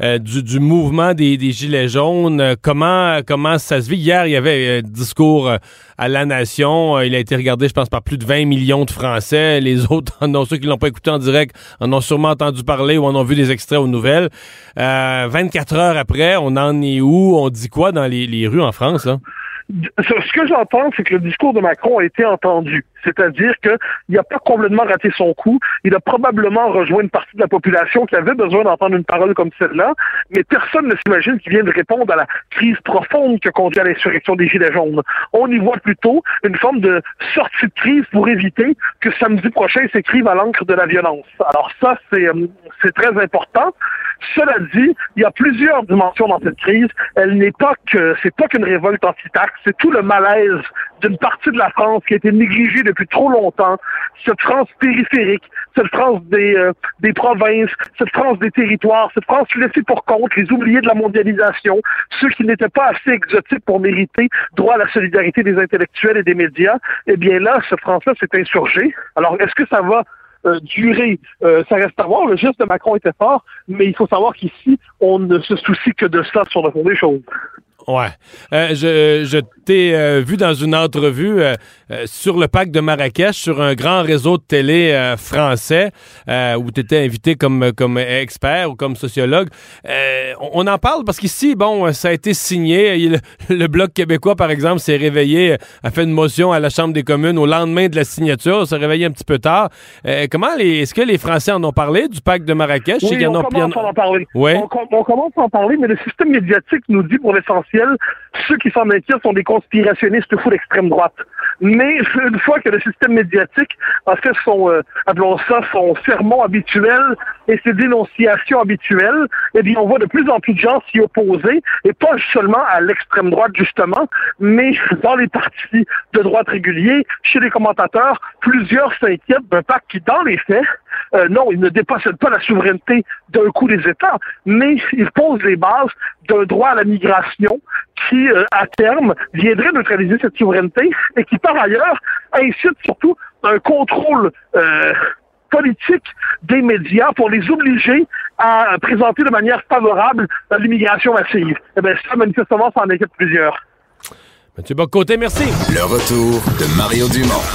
euh, du, du, mouvement des, des, Gilets jaunes. Comment, comment ça se vit? Hier, il y avait un discours à la Nation. Il a été regardé, je pense, par plus de 20 millions de Français. Les autres, en ceux qui l'ont pas écouté en direct, en ont sûrement entendu parler ou en ont vu des extraits aux nouvelles. 24 heures après, on en est où? On dit quoi dans les, les rues en France? Là? Ce que j'entends, c'est que le discours de Macron a été entendu. C'est-à-dire qu'il n'a pas complètement raté son coup. Il a probablement rejoint une partie de la population qui avait besoin d'entendre une parole comme celle-là, mais personne ne s'imagine qu'il vienne répondre à la crise profonde que conduit à l'insurrection des Gilets jaunes. On y voit plutôt une forme de sortie de crise pour éviter que samedi prochain s'écrive à l'encre de la violence. Alors ça, c'est euh, très important. Cela dit, il y a plusieurs dimensions dans cette crise. Elle n'est pas que, c'est pas qu'une révolte anti-taxe, c'est tout le malaise d'une partie de la France qui a été négligée depuis trop longtemps, cette France périphérique, cette France des, euh, des provinces, cette France des territoires, cette France laissée pour compte, les oubliés de la mondialisation, ceux qui n'étaient pas assez exotiques pour mériter droit à la solidarité des intellectuels et des médias, eh bien là, cette France-là s'est insurgée. Alors, est-ce que ça va euh, durée, euh, ça reste à voir. Le geste de Macron était fort, mais il faut savoir qu'ici, on ne se soucie que de ça sur le fond des choses. Ouais. Euh, je, je t'ai euh, vu dans une entrevue euh, sur le parc de Marrakech, sur un grand réseau de télé français, où tu étais invité comme, comme expert ou comme sociologue. On, en parle parce qu'ici, bon, ça a été signé. le, Bloc québécois, par exemple, s'est réveillé, a fait une motion à la Chambre des communes au lendemain de la signature, s'est réveillé un petit peu tard. comment les, est-ce que les Français en ont parlé du parc de Marrakech? Oui, on, commence à en parler. Oui. on commence à en parler, mais le système médiatique nous dit pour l'essentiel ceux qui s'en inquiètent sont des conspirationnistes fous d'extrême droite. Mais une fois que le système médiatique a fait son, euh, appelons ça, son sermon habituel et ses dénonciations habituelles, eh bien, on voit de plus en plus de gens s'y opposer, et pas seulement à l'extrême droite, justement, mais dans les partis de droite réguliers, chez les commentateurs, plusieurs s'inquiètent d'un pacte qui, dans les faits, euh, non, il ne dépossède pas la souveraineté d'un coup des États, mais il pose les bases d'un droit à la migration qui, euh, à terme, viendrait neutraliser cette souveraineté et qui, par ailleurs, incite surtout un contrôle euh, politique des médias pour les obliger à présenter de manière favorable l'immigration massive. Eh bien, ça, manifestement, ça en inquiète plusieurs. Mathieu Bocoté, merci. Le retour de Mario Dumont,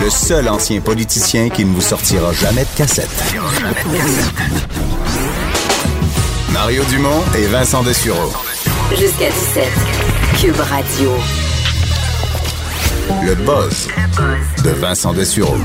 le seul ancien politicien qui ne vous sortira jamais de cassette. Mario Dumont et Vincent Dessureau. Jusqu'à 17. Cube Radio. Le buzz de Vincent Dessureau.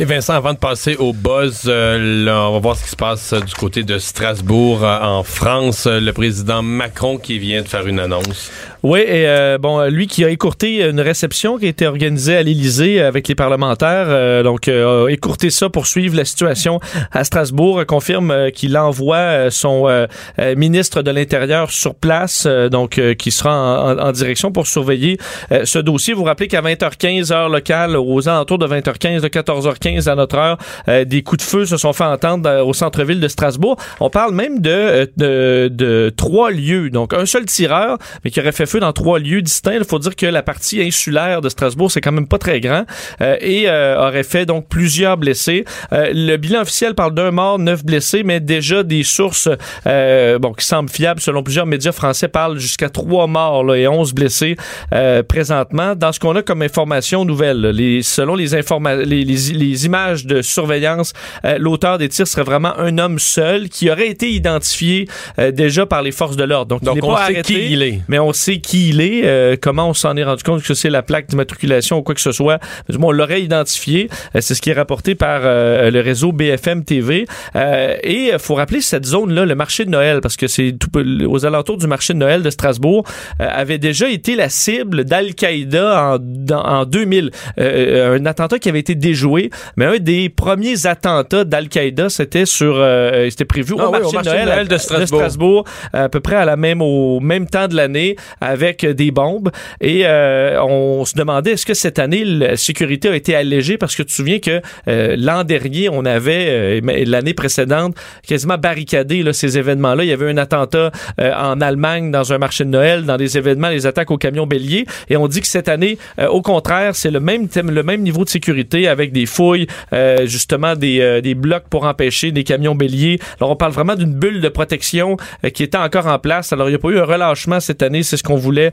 Et Vincent, avant de passer au buzz, euh, on va voir ce qui se passe euh, du côté de Strasbourg, euh, en France. le président Macron qui vient de faire une annonce. Oui, et bon, lui qui a écourté une réception qui a été organisée à l'Élysée avec les parlementaires, donc a écourté ça pour suivre la situation à Strasbourg, confirme qu'il envoie son ministre de l'Intérieur sur place, donc qui sera en, direction pour surveiller ce dossier. Vous vous rappelez qu'à 20h15 heure locale, aux alentours de 20h15, de 14h15, à notre heure, euh, des coups de feu se sont fait entendre euh, au centre-ville de Strasbourg. On parle même de, euh, de, trois lieux. Donc, un seul tireur, mais qui aurait fait feu dans trois lieux distincts. Il faut dire que la partie insulaire de Strasbourg, c'est quand même pas très grand et aurait fait donc plusieurs blessés. le bilan officiel parle d'un mort, neuf blessés, mais déjà des sources bon qui semblent fiables selon plusieurs médias français parlent jusqu'à trois morts là, et onze blessés présentement. Dans ce qu'on a comme information nouvelle, les, selon les, informa les, les les images de surveillance, l'auteur des tirs serait vraiment un homme seul qui aurait été identifié déjà par les forces de l'ordre. Donc, il on pas sait qui il est. Mais on sait qui il est. comment on s'en est rendu compte que c'est la plaque d'immatriculation ou quoi que ce soit? Du moins, on l'aurait identifié. c'est ce qui est rapporté par le réseau BFM TV. et il faut rappeler cette zone-là, le marché de Noël, parce que c'est aux alentours du marché de Noël de Strasbourg, avait déjà été la cible d'Al-Qaïda en, en 2000. Euh, un attentat qui avait été déjoué, mais un des premiers attentats d'Al-Qaïda, c'était sur, euh, c'était prévu ah au, marché de Noël, de Strasbourg. à peu près à la même au même temps de l'année, avec des bombes. Et euh, on se demandait est-ce que cette année la sécurité a été allégée? Parce que tu te souviens que l'an dernier, on avait l'année précédente quasiment barricadé là, ces événements-là. Il y avait un attentat en Allemagne dans un marché de Noël, dans des événements, les attaques au camion bélier. Et on dit que cette année, au contraire, c'est le même thème, le même niveau de sécurité avec des fouilles, euh, justement des, euh, des blocs pour empêcher des camions béliers. Alors on parle vraiment d'une bulle de protection euh, qui était encore en place. Alors il n'y a pas eu un relâchement cette année, c'est ce qu'on voulait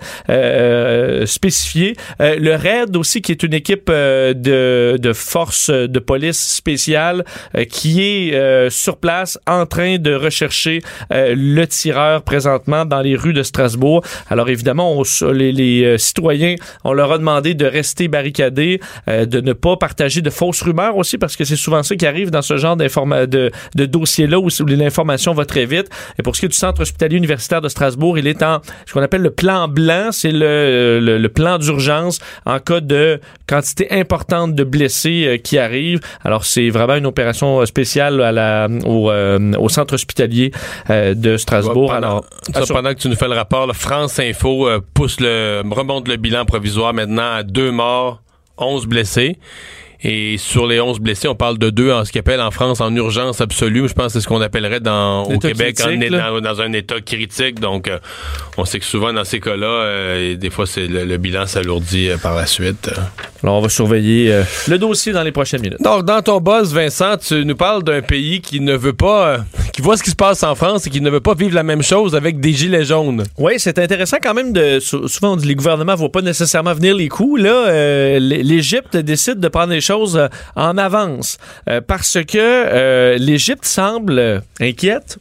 spécifier. le RAID aussi, qui est une équipe de, de force de police spéciale qui est sur place en train de rechercher le tireur présentement dans les rues de Strasbourg. Alors évidemment, on, les, citoyens, on leur a demandé de rester barricadés, euh, de ne pas partager de fausses rumeurs aussi, parce que c'est souvent ça qui arrive dans ce genre de, de dossier-là où, l'information va très vite. Et pour ce qui est du Centre hospitalier universitaire de Strasbourg, il est en ce qu'on appelle le plan blanc, c'est le, le, plan d'urgence en cas de quantité importante de blessés euh, qui arrivent. Alors c'est vraiment une opération spéciale à la, au, euh, au centre hospitalier de Strasbourg. pendant, Alors, pendant que tu nous fais le rapport, le France Info pousse le remonte le bilan provisoire maintenant à deux morts 11 blessés. Et sur les 11 blessés, on parle de deux en ce qu'on appelle en France en urgence absolue. Je pense que c'est ce qu'on appellerait dans, au Québec en, dans, un état critique. Donc, euh, on sait que souvent dans ces cas-là, euh, des fois, c'est le, bilan s'alourdit euh, par la suite. Alors, on va surveiller le dossier dans les prochaines minutes. Donc, dans ton boss, Vincent, tu nous parles d'un pays qui ne veut pas, qui voit ce qui se passe en France et qui ne veut pas vivre la même chose avec des gilets jaunes. Oui, c'est intéressant quand même de. Souvent, on dit les gouvernements ne voient pas nécessairement venir les coups. Là, l'Égypte décide de prendre les choses euh, en avance euh, parce que euh, l'Égypte semble inquiète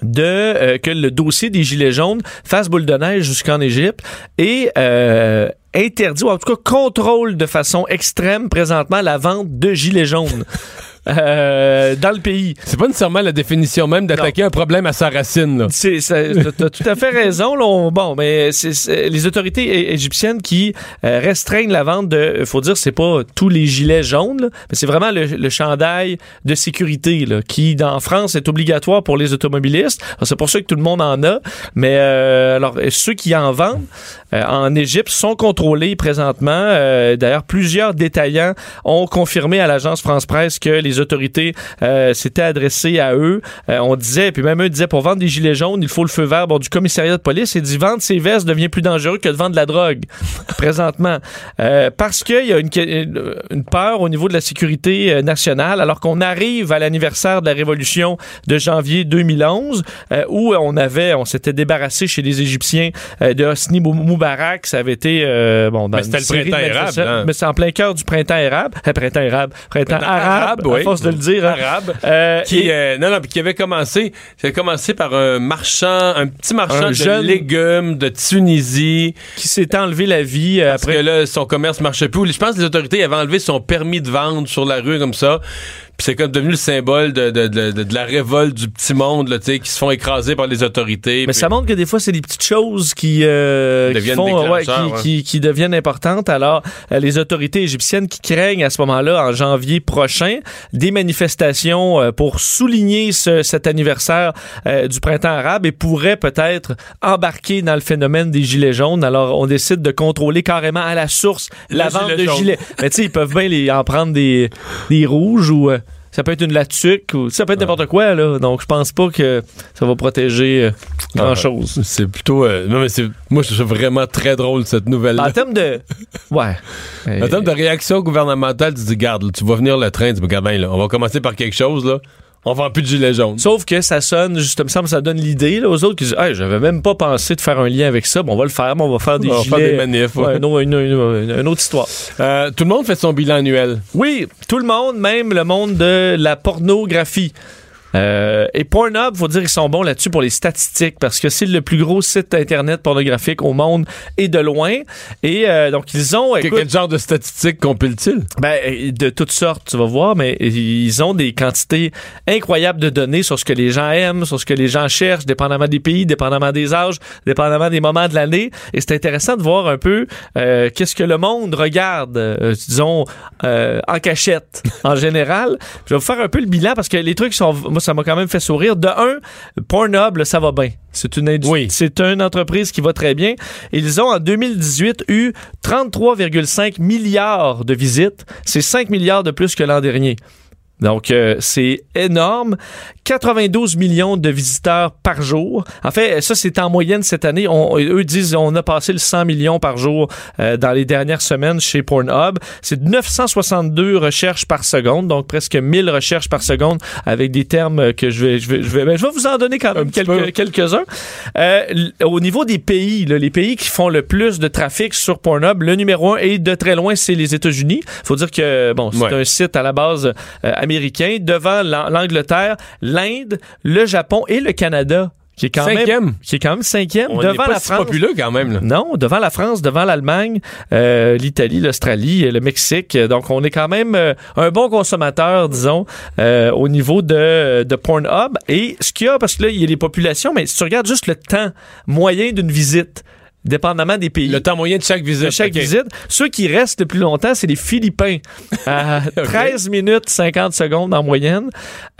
de que le dossier des gilets jaunes fasse boule de neige jusqu'en Égypte et interdit ou en tout cas contrôle de façon extrême présentement la vente de gilets jaunes. Euh, dans le pays. C'est pas nécessairement la définition même d'attaquer un problème à sa racine. Là. C'est, t'as tout à fait raison. Là, bon, mais c'est, les autorités égyptiennes qui euh, restreignent la vente de, faut dire, c'est pas tous les gilets jaunes, mais c'est vraiment le, chandail de sécurité là, qui, dans France, est obligatoire pour les automobilistes. c'est pour ça que tout le monde en a. Mais euh, alors, ceux qui en vendent en Égypte sont contrôlés présentement. d'ailleurs, plusieurs détaillants ont confirmé à l'agence France Presse que les les autorités euh, s'étaient adressées à eux. Euh, on disait, puis même eux disaient, pour vendre des gilets jaunes, il faut le feu vert du commissariat de police. Et dit, vendre ces vestes devient plus dangereux que de vendre de la drogue, présentement. Euh, parce qu'il y a une, une, peur au niveau de la sécurité nationale, alors qu'on arrive à l'anniversaire de la révolution de janvier 2011, où on avait, on s'était débarrassé chez les Égyptiens de Hosni Moubarak. Ça avait été, bon, dans mais c'était le printemps arabe. Hein? Mais c'est en plein cœur du printemps arabe. printemps arabe. Printemps, arabe, oui force de le dire. Hein. Arabe. Euh, qui, euh, non, non, qui avait commencé, ça a commencé par un marchand, un petit marchand de légumes de Tunisie. Qui s'est enlevé la vie euh, parce que là, son commerce marchait plus. Je pense que les autorités avaient enlevé son permis de vente sur la rue comme ça c'est comme devenu le symbole de, de, de, de, la révolte du petit monde là, qui se font écraser par les autorités. Mais ça montre que des fois, c'est des petites choses qui, euh, qui, font, ouais, qui, qui, deviennent importantes. Alors, euh, les autorités égyptiennes qui craignent à ce moment-là, en janvier prochain, des manifestations euh, pour souligner ce, cet anniversaire euh, du printemps arabe et pourraient peut-être embarquer dans le phénomène des gilets jaunes. Alors, on décide de contrôler carrément à la source la vente de gilets. Mais tu sais, ils peuvent bien les, en prendre des, des rouges ou ça peut être une latuque ou ça peut être n'importe quoi là. Donc je pense pas que ça va protéger euh, grand chose. c'est plutôt euh, non mais c'est moi je trouve vraiment très drôle cette nouvelle. En termes de ouais. en termes de réaction gouvernementale, tu dis garde, tu vas venir le train, tu dis regarde là, on va commencer par quelque chose là On vend plus de gilets jaunes. Sauf que ça sonne, justement, ça, ça donne l'idée là, aux autres qui disent hey, j'avais même pas pensé de faire un lien avec ça. Bon, on va le faire, mais on va faire des On va gilets. faire des manifs, ouais. Ouais, une, une- une- une autre histoire. Euh, tout le monde fait son bilan annuel. Oui, tout le monde, même le monde de la pornographie. Euh, et Pornhub, faut dire qu'ils sont bons là-dessus pour les statistiques parce que c'est le plus gros site internet pornographique au monde et de loin. Et euh, donc ils ont, écoute, Quel genre de statistiques compile-t-il? ben, de toutes sortes, tu vas voir, mais ils ont des quantités incroyables de données sur ce que les gens aiment, sur ce que les gens cherchent, dépendamment des pays, dépendamment des âges, dépendamment des moments de l'année. Et c'est intéressant de voir un peu euh, qu'est-ce que le monde regarde, euh, disons, euh, en cachette, en général. Je vais vous faire un peu le bilan parce que les trucs sont, moi, ça m'a quand même fait sourire. De un, Pornhub, là, ça va bien. C'est une, Oui. c'est une entreprise qui va très bien. Ils ont en 2018 eu 33,5 milliards de visites. C'est 5 milliards de plus que l'an dernier. Donc, euh, c'est énorme. 92 millions de visiteurs par jour. En fait, ça, c'est en moyenne cette année. On, eux disent on a passé le 100 millions par jour euh, dans les dernières semaines chez Pornhub. C'est 962 recherches par seconde, donc presque 1000 recherches par seconde avec des termes que je vais, je vais, je vais, ben, je vais vous en donner quand même quelques, quelques-uns. Euh, au niveau des pays, là, les pays qui font le plus de trafic sur Pornhub, le numéro un et de très loin, c'est les États-Unis. Faut dire que bon, c'est Ouais. un site à la base euh, américain devant l'An- l'Angleterre, l'Inde, le Japon et le Canada, qui est quand Cinquième? même qui est quand même cinquième On devant pas la si France. populeux quand même. Là. Non, devant la France, devant l'Allemagne, euh, l'Italie, l'Australie, le Mexique. Donc, on est quand même euh, un bon consommateur, disons, euh, au niveau de, de Pornhub. Et ce qu'il y a, parce que là, il y a les populations, mais si tu regardes juste le temps moyen d'une visite, dépendamment des pays. Le temps moyen de chaque visite. de chaque visite. Ceux qui restent le plus longtemps, c'est les Philippins. À 13 minutes 50 secondes en moyenne.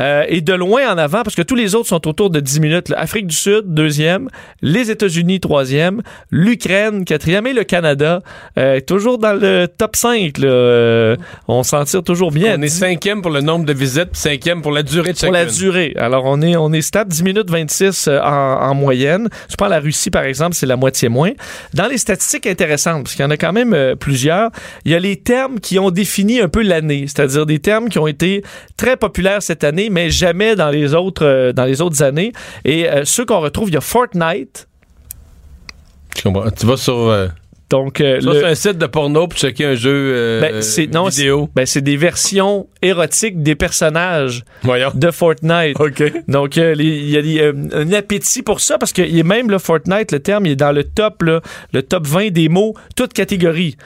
Euh, et de loin en avant, parce que tous les autres sont autour de 10 minutes. là. Afrique du Sud, deuxième. Les États-Unis, troisième. L'Ukraine, quatrième. Et le Canada, euh, toujours dans le top 5. Là. Euh, on s'en tire toujours bien. On est 10 cinquième pour le nombre de visites, puis cinquième pour la durée de chaque pour la durée. Alors, on est, on est stable 10 minutes 26 euh, en, en moyenne. Je prends la Russie, par exemple, c'est la moitié moins. Dans les statistiques intéressantes, parce qu'il y en a quand même euh, plusieurs, il y a les termes qui ont défini un peu l'année, c'est-à-dire des termes qui ont été très populaires cette année, mais jamais dans les autres, euh, dans les autres années. Et euh, ceux qu'on retrouve, il y a Fortnite. Tu vas sur, Donc, euh, vas le- sur un site de porno pour checker un jeu euh, ben, c'est, non, vidéo. c'est, ben, c'est des versions érotiques des personnages Voyons. de Fortnite. Donc, euh, il y a des, un appétit pour ça parce qu'il est même, là, Fortnite, le terme, il est dans le top, là, le top 20 des mots, toutes catégories.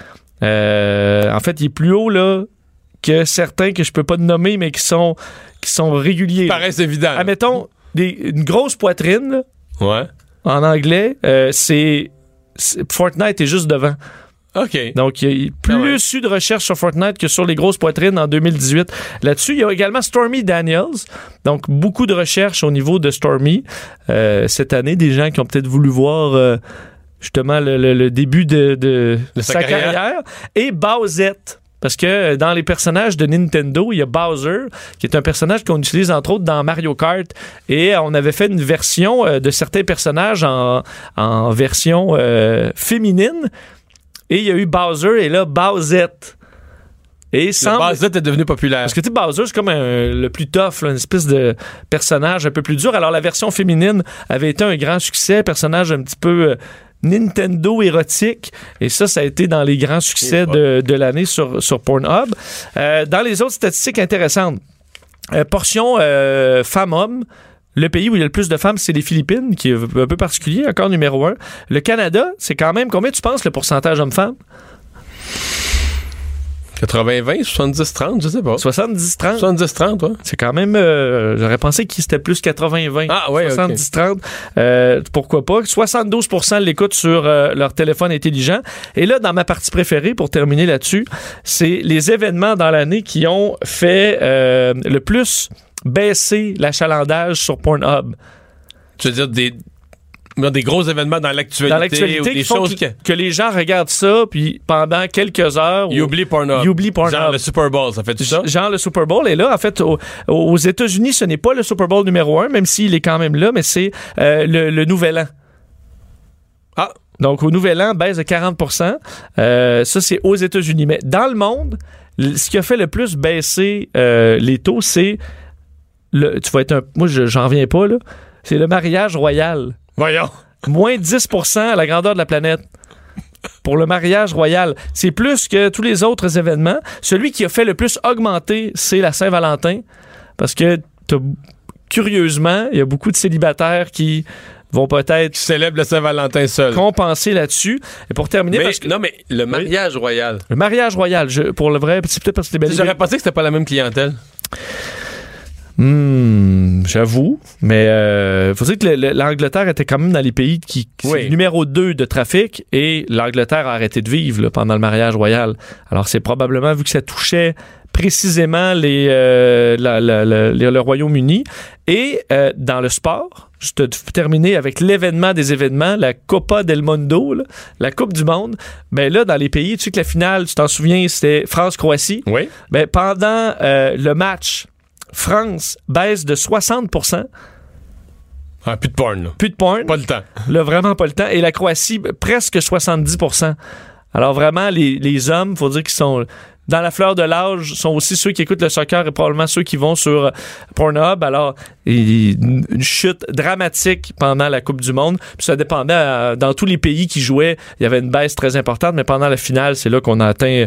Euh, en fait, il est plus haut, là, que certains que je peux pas nommer, mais qui sont, qui sont réguliers. Paraît évident. là. Admettons, des- une grosse poitrine, là, Ouais. en anglais, c'est, c'est- Fortnite est juste devant. OK. Donc, il y a Ah ouais. plus eu de recherches sur Fortnite que sur les grosses poitrines en 2018. Là-dessus, il y a également Stormy Daniels. Donc, beaucoup de recherches au niveau de Stormy euh, cette année. Des gens qui ont peut-être voulu voir euh, justement le, le- le début de, de De sa sa, carrière. carrière. Et Bowsette. Parce que euh, dans les personnages de Nintendo, il y a Bowser, qui est un personnage qu'on utilise entre autres dans Mario Kart. Et euh, on avait fait une version euh, de certains personnages en, en version euh, féminine. Et il y a eu Bowser et là, Bowsette. Et Le semble... Basette est devenu populaire. Parce que tu sais, Bowser, c'est comme un- le plus tough, là, une espèce de personnage un peu plus dur. Alors, la version féminine avait été un grand succès, personnage un petit peu Nintendo érotique. Et ça, ça a été dans les grands succès de, de l'année sur, sur Pornhub. Euh, dans les autres statistiques intéressantes, euh, portion euh, femmes-hommes. Le pays où il y a le plus de femmes, c'est les Philippines, qui est un peu particulier, encore numéro un. Le Canada, c'est quand même, combien tu penses le pourcentage homme-femme? 80-20, 70-30, je sais pas. 70-30. 70-30, ouais. C'est quand même. euh, J'aurais pensé qu'il c'était plus 80-20. Ah, ouais, ok. 70-30. Euh, pourquoi pas? 72% l'écoute sur euh, leur téléphone intelligent. Et là, dans ma partie préférée, pour terminer là-dessus, c'est les événements dans l'année qui ont fait euh, le plus baisser l'achalandage sur Pornhub. Tu veux dire des, des gros événements dans l'actualité. Dans l'actualité, des choses que, les gens regardent ça, puis pendant quelques heures. Ils ou- oublient Pornhub. Ils oublient Pornhub. Genre le Super Bowl, ça fait tout ça? Genre le Super Bowl. Et là, en fait, au- aux États-Unis, ce n'est pas le Super Bowl numéro un, même s'il est quand même là, mais c'est euh, le, le Nouvel An. Ah, Donc, au Nouvel An, baisse de 40% Euh, Ça, c'est aux États-Unis. Mais dans le monde, ce qui a fait le plus baisser euh, les taux, c'est le, tu vas être un, moi, je- j'en reviens pas, là. C'est le mariage royal. Voyons. Moins 10 à la grandeur de la planète. Pour le mariage royal. C'est plus que tous les autres événements. Celui qui a fait le plus augmenter, c'est la Saint-Valentin. Parce que, curieusement, il y a beaucoup de célibataires qui vont peut-être célèbre le Saint-Valentin seul. compenser là-dessus. Et pour terminer, Mais, parce que non, mais le mariage royal. le mariage royal, je- pour le vrai, c'est peut-être parce que c'était belle J'aurais pensé que c'était pas la même clientèle. Hmm, j'avoue, mais euh, faut dire que le- le- l'Angleterre était quand même dans les pays qui, qui Oui. numéro 2 de trafic et l'Angleterre a arrêté de vivre là, pendant le mariage royal. Alors c'est probablement vu que ça touchait précisément les, euh, la- la- la- les- le Royaume-Uni et euh, dans le sport. Je te te terminer avec l'événement des événements, la Copa del Mundo, là, la Coupe du Monde. Ben là, dans les pays, tu sais que la finale, tu t'en souviens, c'était France-Croatie. Oui. Ben, pendant euh, le match, France baisse de 60% Ah, plus de porn, là. plus de porn, Pas le temps. là, vraiment pas le temps, et la Croatie, presque 70% Alors vraiment, les, les hommes, faut dire qu'ils sont dans la fleur de l'âge, sont aussi ceux qui écoutent le soccer et probablement ceux qui vont sur euh, Pornhub. Alors, une chute dramatique pendant la Coupe du Monde. Puis ça dépendait, euh, dans tous les pays qui jouaient, il y avait une baisse très importante, mais pendant la finale, c'est là qu'on a atteint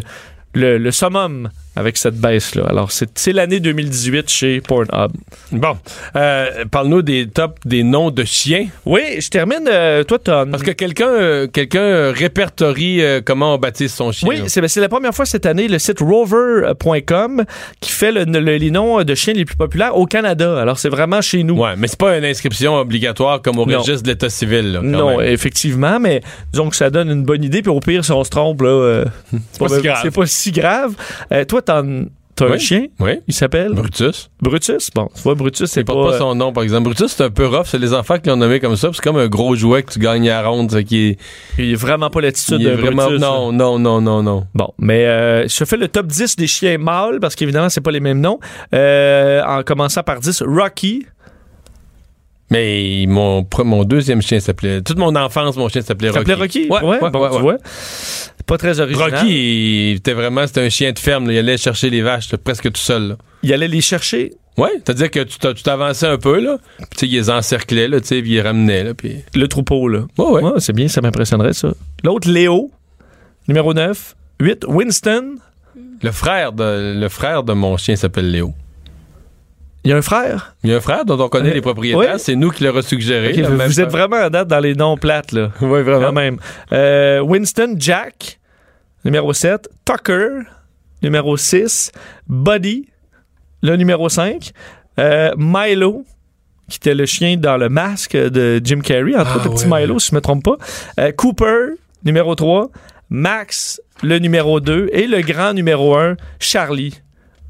le, le summum avec cette baisse-là. Alors, c'est c'est l'année 2018 chez Pornhub. Bon. Euh, Parle-nous des tops des noms de chiens. Oui, je termine. euh, toi, t'as... Parce que quelqu'un euh, quelqu'un répertorie comment on baptise son chien. Oui, c'est ben, c'est la première fois cette année, le site rover.com qui fait le- le- les noms de chiens les plus populaires au Canada. Alors, c'est vraiment chez nous. Ouais, mais c'est pas une inscription obligatoire comme au Non. registre de l'État civil. Là, Non, même. effectivement, mais disons que ça donne une bonne idée. Puis au pire, si on se trompe, là, euh, pas si grave. c'est pas si grave. Euh, toi, t'en- t'as un chien? Oui. Il s'appelle? Brutus. Brutus. Bon, tu vois, Brutus, c'est pas. porte pas son nom, par exemple. Brutus, c'est un peu rough. C'est les enfants qui l'ont nommé comme ça. C'est comme un gros jouet que tu gagnes à la ronde. ça, Qui est, il est vraiment pas l'attitude est de vraiment. Brutus. non, non, non, non, non. Bon, mais euh, je fais le top 10 des chiens mâles parce qu'évidemment, c'est pas les mêmes noms. Euh, en commençant par 10, Rocky. Mais mon, mon deuxième chien s'appelait. Toute mon enfance, mon chien s'appelait Rocky. s'appelait Rocky? Ouais, ouais, bon, ouais, tu ouais. vois. Pas très original. Rocky, il était vraiment. C'était un chien de ferme. là. Il allait chercher les vaches là, presque tout seul. là. Il allait les chercher? Ouais, c'est-à-dire que tu t'a- tu t'avançais un peu, là. Puis, il les encerclait, là, puis il les ramenait, là. Puis. Le troupeau, là. Ouais, ouais. Ouais, c'est bien, ça m'impressionnerait, ça. L'autre, Léo, numéro 9. 8, Winston. Le frère de, le frère de mon chien s'appelle Léo. Il y a un frère? Il y a un frère dont on connaît Euh, les propriétaires. C'est nous qui l'avons suggéré. Vous êtes vraiment à date dans les noms plates, là. Oui, Quand vraiment. même. Euh, Winston, Jack, numéro 7. Tucker, numéro 6. Buddy, le numéro 5. Euh, Milo, qui était le chien dans le masque de Jim Carrey, entre Ah, autres, le petit ouais. Milo, si je me trompe pas. Euh, Cooper, numéro 3. Max, le numéro 2. Et le grand numéro 1, Charlie.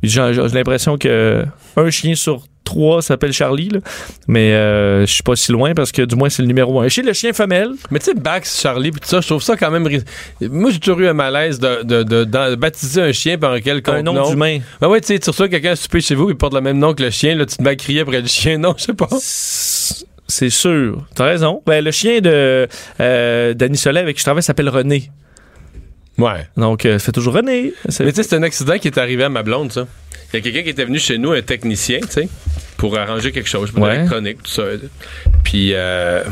J'ai j'ai l'impression que un chien sur trois s'appelle Charlie, là. mais euh, je suis pas si loin parce que du moins c'est le numéro 1. Chez le chien femelle, Mais tu sais, Bax, Charlie, puis tout ça, je trouve ça quand même. Moi, j'ai toujours eu un malaise de, de, de- de baptiser un chien par un quelconque un nom? d'humain. Ben ouais, tu sais, tu reçois quelqu'un souper chez vous, il porte le même nom que le chien, là, tu te mets à crier après le chien. Non, je sais pas. C'est sûr. T'as raison. Ben, le chien de euh, Danny Soleil avec qui je travaille s'appelle René. Ouais. Donc, euh, ça fait toujours René. C'est- Mais tu sais, c'est un accident qui est arrivé à ma blonde, ça. Il y a quelqu'un qui était venu chez nous, un technicien, tu sais, pour arranger quelque chose, pour Ouais. l'électronique, tout ça. Puis euh,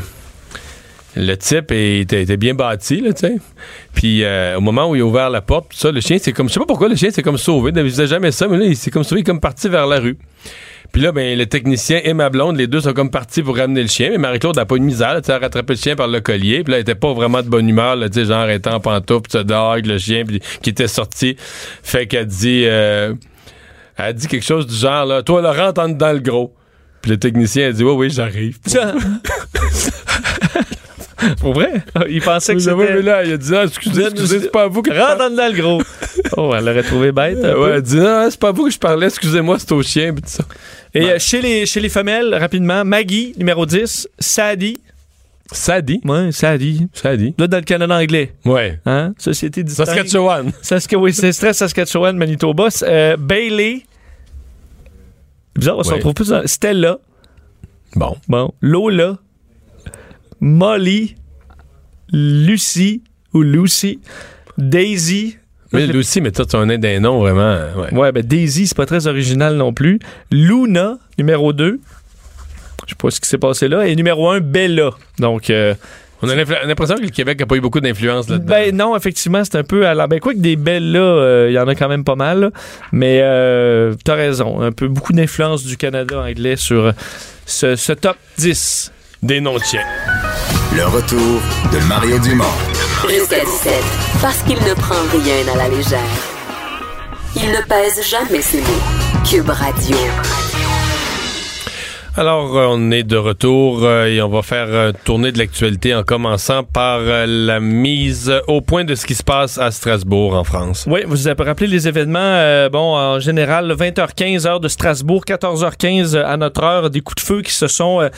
le type était, était bien bâti, là, tu sais. Puis euh, au moment où il a ouvert la porte, tout ça, le chien, c'est comme, je sais pas pourquoi le chien s'est comme sauvé. Il faisait jamais ça, mais là, il s'est comme sauvé, il est comme parti vers la rue. Puis là, ben, le technicien et ma blonde, les deux sont comme partis pour ramener le chien. Mais Marie-Claude n'a pas eu de misère, là, elle a rattrapé le chien par le collier. Puis là, elle était pas vraiment de bonne humeur, là, genre, elle était en pantoufle, ça dehors avec le chien, puis qui était sorti. Fait qu'elle dit, euh, elle dit quelque chose du genre, là, toi, là, rentre en dedans le gros. Puis le technicien a dit, oui, oui, j'arrive. Pour vrai? Il pensait que Oui, oui, mais c'était... là, il a dit, ah, excusez, excusez, c'est pas à vous que je Rentre dans le gros. Oh, elle l'aurait trouvé bête. Euh, ouais, elle dit, ah, c'est pas à vous que je parlais, excusez-moi, c'est au chien, puis tout ça. Et euh, chez, les, chez les femelles, rapidement, Maggie, numéro 10. Sadie. Sadie? Ouais, Sadie. Sadie. Là, dans le Canada anglais. Ouais. Hein? Société distincte. Saskatchewan. Saska- oui, c'est Stress Saskatchewan, Manitoba. Euh, Bailey. Bizarre, on se retrouve plus dans... Stella. Bon. Bon. Lola. Molly. Lucie ou Lucy. Daisy. Mais Lucie, mais toi, tu as un d'un nom vraiment. Ouais, ouais ben Daisy, c'est pas très original non plus. Luna, numéro 2. Je sais pas ce qui s'est passé là. Et numéro 1, Bella. Donc. Euh, on a l'impression que le Québec n'a pas eu beaucoup d'influence là-dedans. Ben non, effectivement, c'est un peu à la... Ben quoi que des belles là, euh, il y en a quand même pas mal. Mais euh, t'as raison, un peu beaucoup d'influence du Canada anglais sur ce, ce top 10 des noms tiens. Le retour de Mario Dumont. Jusqu'à 17, parce qu'il ne prend rien à la légère. Il ne pèse jamais ses mots. Cube Radio. Alors, euh, on est de retour euh, et on va faire euh, tourner de l'actualité en commençant par la mise au point de ce qui se passe à Strasbourg, en France. Oui, vous avez rappelé les événements, bon, en général, 20h15, heure de Strasbourg, 14h15 à notre heure, des coups de feu qui se sont,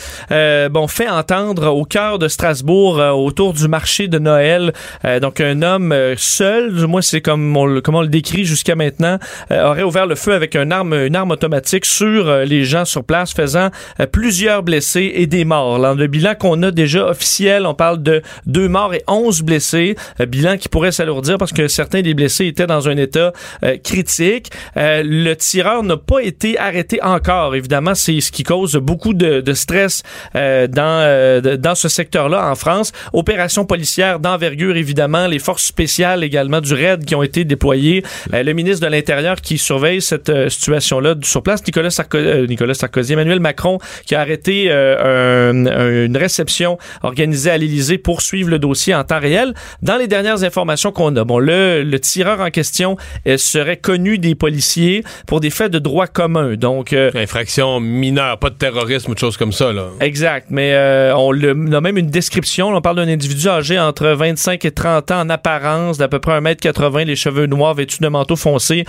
bon, fait entendre au cœur de Strasbourg, autour du marché de Noël. donc, un homme seul, moi, c'est comme on, comme on le décrit jusqu'à maintenant, aurait ouvert le feu avec une arme, une arme automatique sur les gens sur place, faisant euh, plusieurs blessés et des morts. Dans le bilan qu'on a déjà officiel, on parle de deux morts et onze blessés. Euh, bilan qui pourrait s'alourdir parce que certains des blessés étaient dans un état euh, critique. le tireur n'a pas été arrêté encore. Évidemment, c'est ce qui cause beaucoup de, de stress dans, dans ce secteur-là en France. Opération policière d'envergure, évidemment. Les forces spéciales également du RAID qui ont été déployées. le ministre de l'Intérieur qui surveille cette situation-là sur place, Nicolas, Nicolas Sarkozy, Emmanuel Macron qui a arrêté euh, une réception organisée à l'Élysée pour suivre le dossier en temps réel. Dans les dernières informations qu'on a, bon, le, le tireur en question euh, serait connu des policiers pour des faits de droit commun. Donc, euh, infraction mineure, pas de terrorisme ou de choses comme ça, là. Exact, mais on, le, a même une description. On parle d'un individu âgé entre 25 et 30 ans en apparence, d'à peu près 1m80, les cheveux noirs, vêtus de manteau foncé,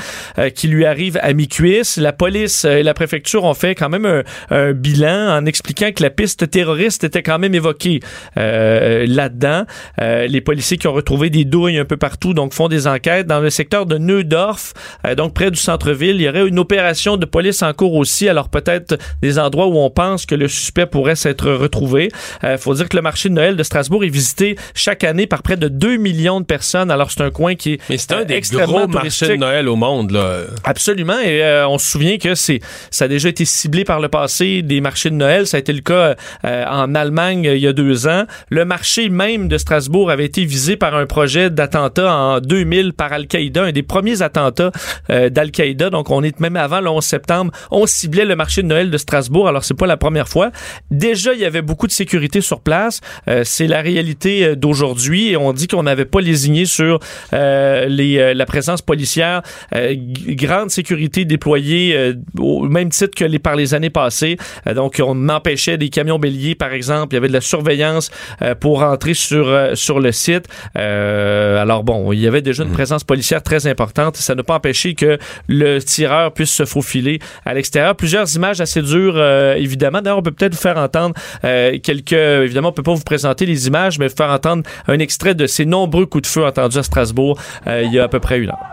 qui lui arrive à mi-cuisse. La police et la préfecture ont fait quand même un, un bilan en expliquant que la piste terroriste était quand même évoquée euh, là-dedans. Euh, les policiers qui ont retrouvé des douilles un peu partout, donc font des enquêtes. Dans le secteur de Neudorf, euh, donc près du centre-ville, il y aurait une opération de police en cours aussi. Alors peut-être des endroits où on pense que le suspect pourrait s'être retrouvé. Il faut dire que le marché de Noël de Strasbourg est visité chaque année par près de 2 millions de personnes. Alors c'est un coin qui est Mais c'est un des gros marchés de Noël au monde. Là. Absolument. Et on se souvient que c'est ça a déjà été ciblé par le passé des marchés de Noël. Ça a été le cas euh, en Allemagne euh, il y a deux ans. Le marché même de Strasbourg avait été visé par un projet d'attentat en 2000 par Al-Qaïda, un des premiers attentats euh, d'Al-Qaïda. Donc, on est même avant le 11 septembre. On ciblait le marché de Noël de Strasbourg. Alors, c'est pas la première fois. Déjà, il y avait beaucoup de sécurité sur place. c'est la réalité d'aujourd'hui et on dit qu'on n'avait pas lésigné sur les, la présence policière. grande sécurité déployée au même titre que les, par les années passées. Donc, on empêchait des camions béliers, par exemple. Il y avait de la surveillance euh, pour rentrer sur, euh, sur le site. Euh, alors bon, il y avait déjà une mhm. présence policière très importante. Ça n'a pas empêché que le tireur puisse se faufiler à l'extérieur. Plusieurs images assez dures, évidemment. D'ailleurs, on peut peut-être vous faire entendre quelques... Évidemment, on peut pas vous présenter les images, mais vous faire entendre un extrait de ces nombreux coups de feu entendus à Strasbourg il y a à peu près une heure.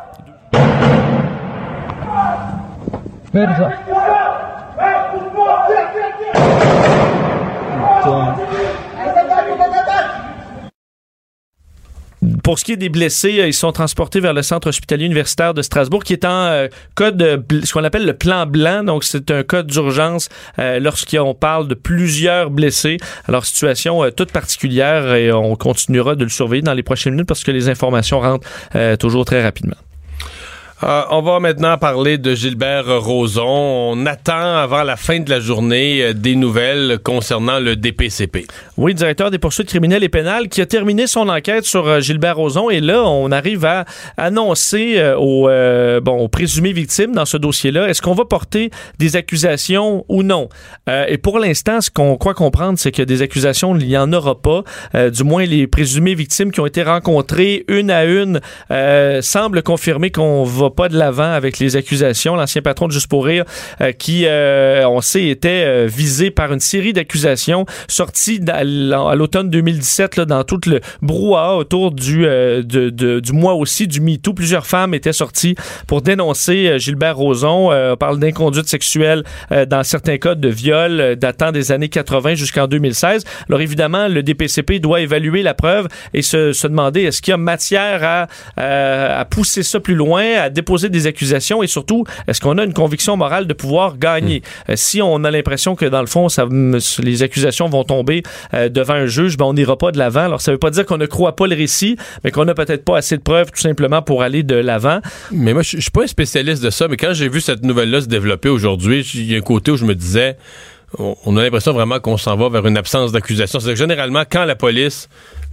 Pour ce qui est des blessés, euh, ils sont transportés vers le centre hospitalier universitaire de Strasbourg, qui est en euh, code, ce qu'on appelle le plan blanc. Donc, c'est un code d'urgence euh, lorsqu'on parle de plusieurs blessés. Alors, situation toute particulière et on continuera de le surveiller dans les prochaines minutes parce que les informations rentrent toujours très rapidement. Euh, on va maintenant parler de Gilbert Rozon. On attend avant la fin de la journée euh, des nouvelles concernant le DPCP. Oui, directeur des poursuites criminelles et pénales qui a terminé son enquête sur euh, Gilbert Rozon et là, on arrive à annoncer aux, bon, aux présumées victimes dans ce dossier-là, est-ce qu'on va porter des accusations ou non? et pour l'instant, ce qu'on croit comprendre, c'est que des accusations, il n'y en aura pas. du moins, les présumées victimes qui ont été rencontrées une à une semblent confirmer qu'on va pas de l'avant avec les accusations. L'ancien patron de Juste pour rire, euh, qui, euh, on sait, était euh, visé par une série d'accusations sorties à l'automne 2017 là, dans tout le brouhaha autour du, de, de, du mois aussi du MeToo. Plusieurs femmes étaient sorties pour dénoncer Gilbert Rozon. on parle d'inconduite sexuelle dans certains cas de viol datant des années 80 jusqu'en 2016. Alors évidemment, le DPCP doit évaluer la preuve et se, demander est-ce qu'il y a matière à, à pousser ça plus loin, à déposer des accusations et surtout, est-ce qu'on a une conviction morale de pouvoir gagner? Hmm. Euh, si on a l'impression que dans le fond, ça, les accusations vont tomber euh, devant un juge, ben on n'ira pas de l'avant. Alors ça veut pas dire qu'on ne croit pas le récit, mais qu'on n'a peut-être pas assez de preuves tout simplement pour aller de l'avant. Mais moi, je suis pas un spécialiste de ça, mais quand j'ai vu cette nouvelle-là se développer aujourd'hui, il y a un côté où je me disais, on a l'impression vraiment qu'on s'en va vers une absence d'accusation. C'est que généralement, quand la police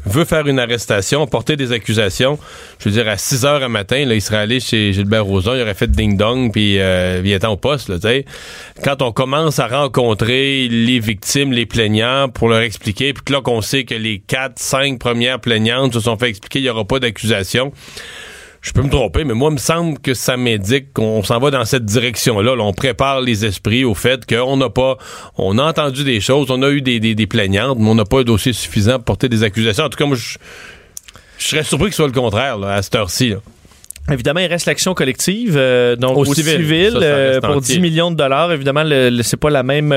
veut faire une arrestation, porter des accusations, je veux dire, à 6 heures à matin, là, il serait allé chez Gilbert Rozon, il aurait fait ding-dong, puis euh, il était au poste, là, sais. Quand on commence à rencontrer les victimes, les plaignants, pour leur expliquer, puis que là, qu'on sait que les 4, 5 premières plaignantes se sont fait expliquer, il n'y aura pas d'accusation je peux me tromper, mais moi, il me semble que ça m'indique qu'on s'en va dans cette direction-là. on prépare les esprits au fait qu'on n'a pas, on a entendu des choses, on a eu des, des, plaignantes, mais on n'a pas un dossier suffisant pour porter des accusations. En tout cas, moi, je, serais surpris que ce soit le contraire à cette heure-ci. Évidemment, il reste l'action collective, euh, donc au, civil, euh, pour 10 millions de dollars. Évidemment, le, c'est pas la même,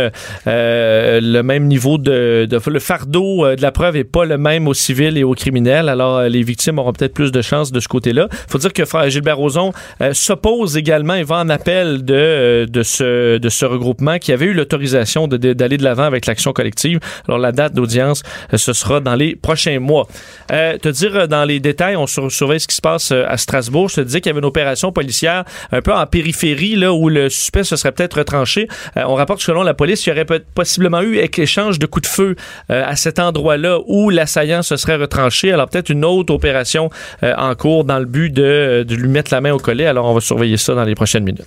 euh, le même niveau de, de, le fardeau de la preuve est pas le même au civil et au criminel. Alors, les victimes auront peut-être plus de chances de ce côté-là. Faut dire que frère Gilbert Rozon s'oppose également et va en appel de de ce de ce regroupement qui avait eu l'autorisation d'aller de l'avant avec l'action collective. Alors, la date d'audience, ce sera dans les prochains mois. te dire dans les détails, on surveille ce qui se passe à Strasbourg se disait qu'il y avait une opération policière un peu en périphérie, là, où le suspect se serait peut-être retranché. Euh, on rapporte que selon la police, il y aurait possiblement eu échange de coups de feu euh, à cet endroit-là où l'assaillant se serait retranché. Alors peut-être une autre opération euh, en cours dans le but de, de, lui mettre la main au collet. Alors on va surveiller ça dans les prochaines minutes.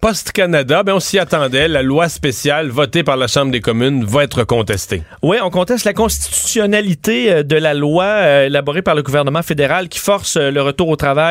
Post-Canada, ben on s'y attendait. La loi spéciale votée par la Chambre des communes va être contestée. Oui, on conteste la constitutionnalité de la loi élaborée par le gouvernement fédéral qui force le retour au travail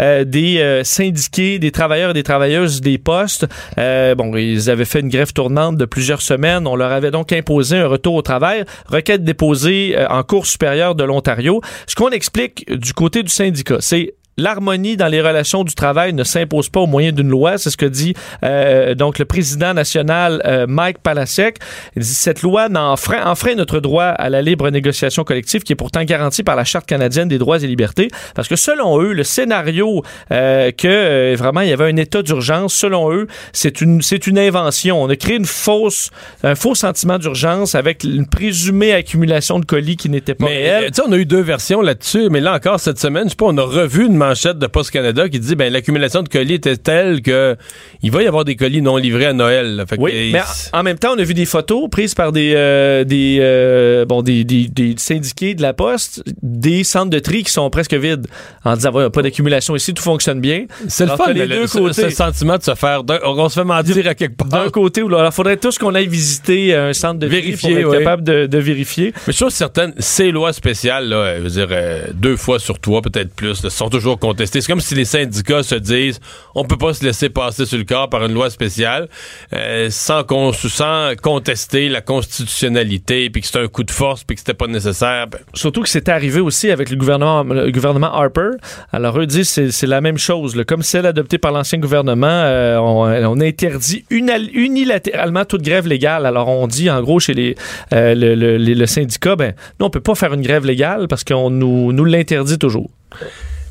euh, des euh, syndiqués, des travailleurs et des travailleuses des postes. Euh, bon, ils avaient fait une grève tournante de plusieurs semaines. On leur avait donc imposé un retour au travail. Requête déposée en Cour supérieure de l'Ontario. Ce qu'on explique du côté du syndicat, c'est l'harmonie dans les relations du travail ne s'impose pas au moyen d'une loi. C'est ce que dit euh, donc le président national euh, Mike Palasek. Il dit cette loi enfreint, enfreint notre droit à la libre négociation collective qui est pourtant garanti par la Charte canadienne des droits et libertés. Parce que selon eux, le scénario euh, que vraiment il y avait un état d'urgence, selon eux, c'est une c'est une invention. On a créé une fausse un faux sentiment d'urgence avec une présumée accumulation de colis qui n'était pas mais, réelle. on a eu deux versions là-dessus, mais là encore cette semaine, je sais pas, on a revu une manchette de Post Canada qui dit ben l'accumulation de colis était telle que il va y avoir des colis non livrés à Noël. oui, mais en même temps, on a vu des photos prises par des euh, des euh, bon des, des, syndiqués de la Poste, des centres de tri qui sont presque vides, en disant voilà, pas d'accumulation ici, tout fonctionne bien. C'est le fun, les deux côtés. Ce sentiment de se faire, on se fait mentir à quelque part. D'un côté, il faudrait tous qu'on aille visiter un centre de vérifier, pour être capable de, vérifier. Mais je suis certaine, ces lois spéciales, là, je veux dire, euh, deux fois sur trois, peut-être plus, sont toujours contestées. C'est comme si les syndicats se disent on peut pas se laisser passer sur le corps par une loi spéciale euh, sans, contester la constitutionnalité, puis que c'était un coup de force, puis que c'était pas nécessaire. Ben, Surtout que c'était arrivé aussi avec le gouvernement, Harper. Alors eux disent c'est, c'est la même chose. Comme celle adoptée par l'ancien gouvernement, euh, on, interdit unilatéralement toute grève légale. Alors on dit en gros chez les, euh, le, syndicat, ben nous on peut pas faire une grève légale parce qu'on nous l'interdit toujours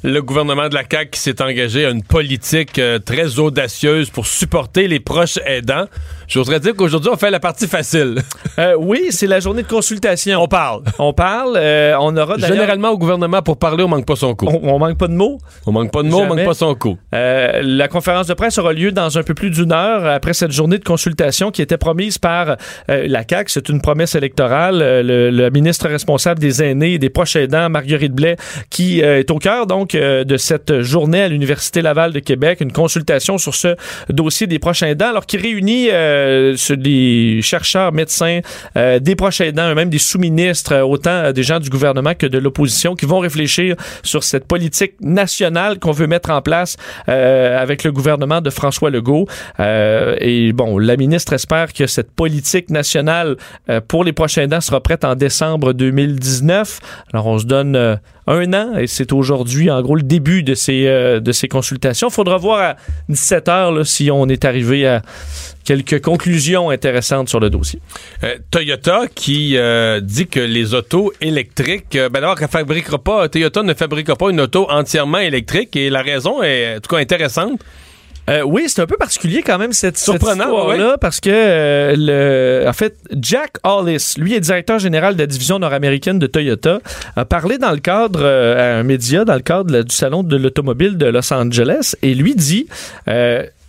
le gouvernement de la CAQ s'est engagé à une politique euh, très audacieuse pour supporter les proches aidants. J'oserais dire qu'aujourd'hui, on fait la partie facile. Euh, oui, c'est la journée de consultation. On parle. On parle. Euh, on aura Généralement, au gouvernement, pour parler, on manque pas son coup. On, manque pas de mots? On manque pas de mots, on manque pas son coup. la conférence de presse aura lieu dans un peu plus d'une heure après cette journée de consultation qui était promise par la CAQ. C'est une promesse électorale. Le, ministre responsable des aînés et des proches aidants, Marguerite Blais, qui est au cœur, donc, euh, de cette journée à l'Université Laval de Québec, une consultation sur ce dossier des prochains aidants, alors qui réunit euh, des chercheurs, médecins, euh, des proches aidants, même des sous-ministres, euh, autant des gens du gouvernement que de l'opposition, qui vont réfléchir sur cette politique nationale qu'on veut mettre en place avec le gouvernement de François Legault. et bon, la ministre espère que cette politique nationale pour les prochains aidants sera prête en décembre 2019. Alors, on se donne un an et c'est aujourd'hui, en gros, le début de ces, euh, de ces consultations. Il faudra voir à 17 heures si on est arrivé à quelques conclusions intéressantes sur le dossier. Euh, Toyota qui euh, dit que les autos électriques, ben d'abord, fabriquera pas, Toyota ne fabriquera pas une auto entièrement électrique et la raison est en tout cas intéressante. Euh, oui, c'est un peu particulier quand même cette, histoire-là parce que euh, le, en fait, Jack Hollis, lui est directeur général de la division nord-américaine de Toyota, a parlé dans le cadre euh, à un média, dans le cadre du salon de l'automobile de Los Angeles, et lui dit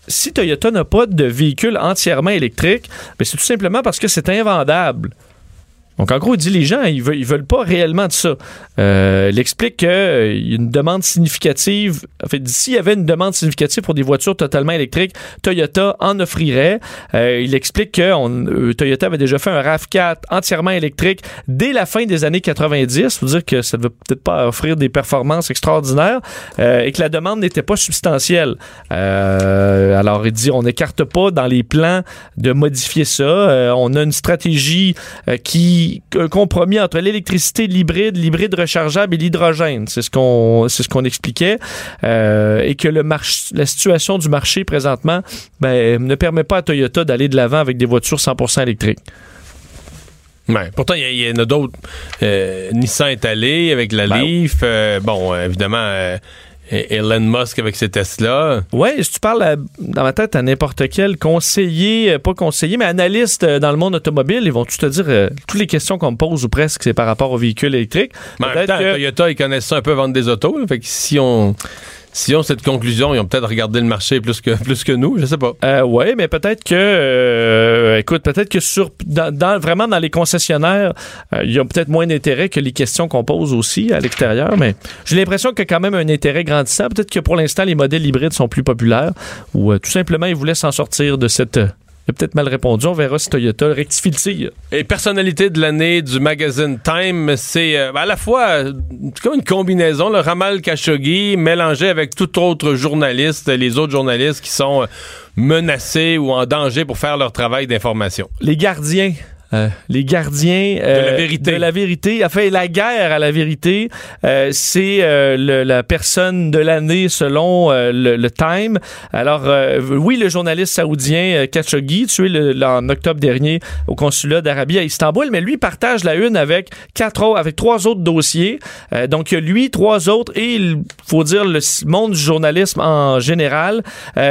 si Toyota n'a pas de véhicule entièrement électrique, ben, c'est tout simplement parce que c'est invendable. Donc, en gros, il dit les gens, ils veulent, veulent pas réellement de ça. Euh, il explique qu'il euh, y a une demande significative. En fait, s'il y avait une demande significative pour des voitures totalement électriques, Toyota en offrirait. Euh, il explique que on, Toyota avait déjà fait un RAV4 entièrement électrique dès la fin des années 90. faut dire que ça ne veut peut-être pas offrir des performances extraordinaires et que la demande n'était pas substantielle. alors, il dit on n'écarte pas dans les plans de modifier ça. on a une stratégie qui un compromis entre l'électricité, l'hybride, l'hybride rechargeable et l'hydrogène. C'est ce qu'on c'est ce qu'on expliquait euh, et que le marché, la situation du marché présentement ben, ne permet pas à Toyota d'aller de l'avant avec des voitures 100% électriques. Ouais, pourtant, il y, en a d'autres. Euh, Nissan est allé avec la ben Leaf. Euh, bon, évidemment, Elon Musk avec ses Tesla. Oui, si tu parles dans ma tête à n'importe quel conseiller, euh, pas conseiller, mais analyste euh, dans le monde automobile, ils vont tout te dire euh, toutes les questions qu'on me pose ou presque, c'est par rapport aux véhicules électriques. Mais en même temps, Toyota, ils connaissent ça un peu vendre des autos. fait que si on si on cette conclusion, ils ont peut-être regardé le marché plus que plus que nous, je sais pas. Euh, oui, mais peut-être que, euh, écoute, peut-être que sur dans, vraiment dans les concessionnaires, euh, il y a peut-être moins d'intérêt que les questions qu'on pose aussi à l'extérieur. Mais j'ai l'impression qu'il y a quand même un intérêt grandissant. Peut-être que pour l'instant les modèles hybrides sont plus populaires ou tout simplement ils voulaient s'en sortir de cette peut-être mal répondu. On verra si Toyota rectifie le tir. Et personnalité de l'année du magazine Time, c'est euh, à la fois comme une combinaison, le Ramal Khashoggi mélangé avec tout autre journaliste, les autres journalistes qui sont euh, menacés ou en danger pour faire leur travail d'information. Les gardiens euh, les gardiens euh, de la vérité. De la vérité. Enfin, la guerre à la vérité, euh, c'est la personne de l'année selon le, Time. Alors, oui, le journaliste saoudien Khashoggi, tué le, en octobre dernier au consulat d'Arabie à Istanbul, mais lui partage la une avec quatre autres, avec trois autres dossiers. donc, lui, trois autres, et il faut dire le monde du journalisme en général.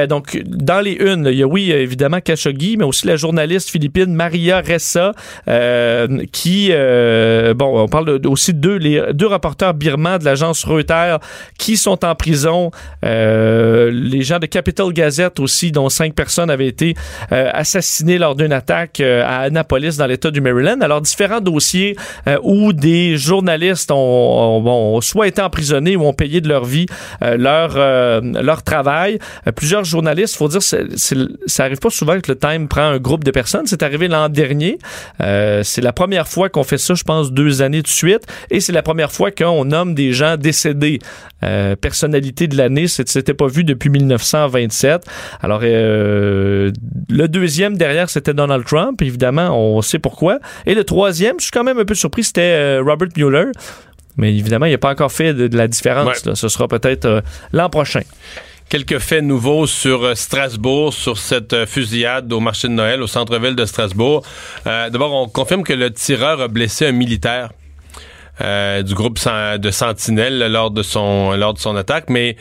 donc, dans les unes, il y a oui, évidemment, Khashoggi, mais aussi la journaliste philippine Maria Ressa euh, qui, euh, bon, on parle aussi de deux, les deux rapporteurs birmans de l'agence Reuters qui sont en prison. Euh, les gens de Capital Gazette aussi, dont cinq personnes avaient été assassinées lors d'une attaque à Annapolis dans l'État du Maryland. Alors, différents dossiers où des journalistes ont, soit été emprisonnés ou ont payé de leur vie leur, leur travail. plusieurs journalistes, faut dire, ça arrive pas souvent que le Time prend un groupe de personnes. C'est arrivé l'an dernier. Euh, c'est la première fois qu'on fait ça, je pense, deux années de suite. Et c'est la première fois qu'on nomme des gens décédés. Euh, personnalité de l'année, c'était pas vu depuis 1927. Alors, euh, le deuxième derrière, c'était Donald Trump. Évidemment, on sait pourquoi. Et le troisième, je suis quand même un peu surpris, c'était Robert Mueller. Mais évidemment, il n'a pas encore fait de, la différence. Ce sera peut-être l'an prochain. Quelques faits nouveaux sur euh, Strasbourg, sur cette euh, fusillade au marché de Noël au centre-ville de Strasbourg. Euh, d'abord, on confirme que le tireur a blessé un militaire. du groupe de Sentinelle lors de son lors de son attaque, mais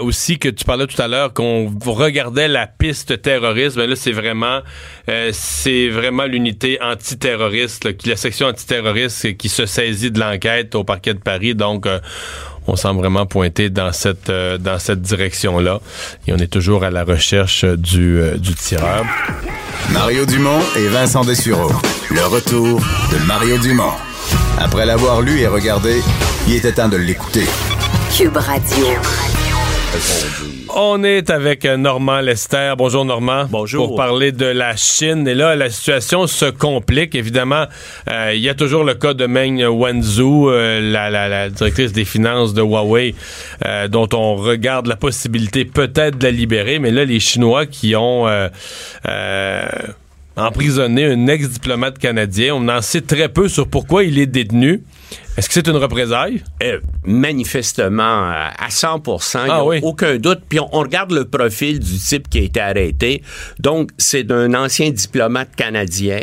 aussi que tu parlais tout à l'heure qu'on regardait la piste terroriste. Ben là, c'est vraiment c'est vraiment l'unité antiterroriste, la section antiterroriste qui se saisit de l'enquête au parquet de Paris. Donc on semble vraiment pointer dans cette euh, dans cette direction-là. Et on est toujours à la recherche du, euh, du tireur. Mario Dumont et Vincent Dessureau. Le retour de Mario Dumont. Après l'avoir lu et regardé, il était temps de l'écouter. Cube Radio. On est avec Normand Lester. Bonjour Normand. Bonjour. Pour parler de la Chine. Et là, la situation se complique. Évidemment, euh, il y a toujours le cas de Meng Wanzhou, euh, la, la, la, directrice des finances de Huawei, euh, dont on regarde la possibilité peut-être de la libérer. Mais là, les Chinois qui ont emprisonné un ex-diplomate canadien, on en sait très peu sur pourquoi il est détenu. Est-ce que c'est une représaille? Euh, manifestement, à 100% il n'y a Ah oui. aucun doute. Puis on, on regarde le profil du type qui a été arrêté. Donc, c'est d'un ancien diplomate canadien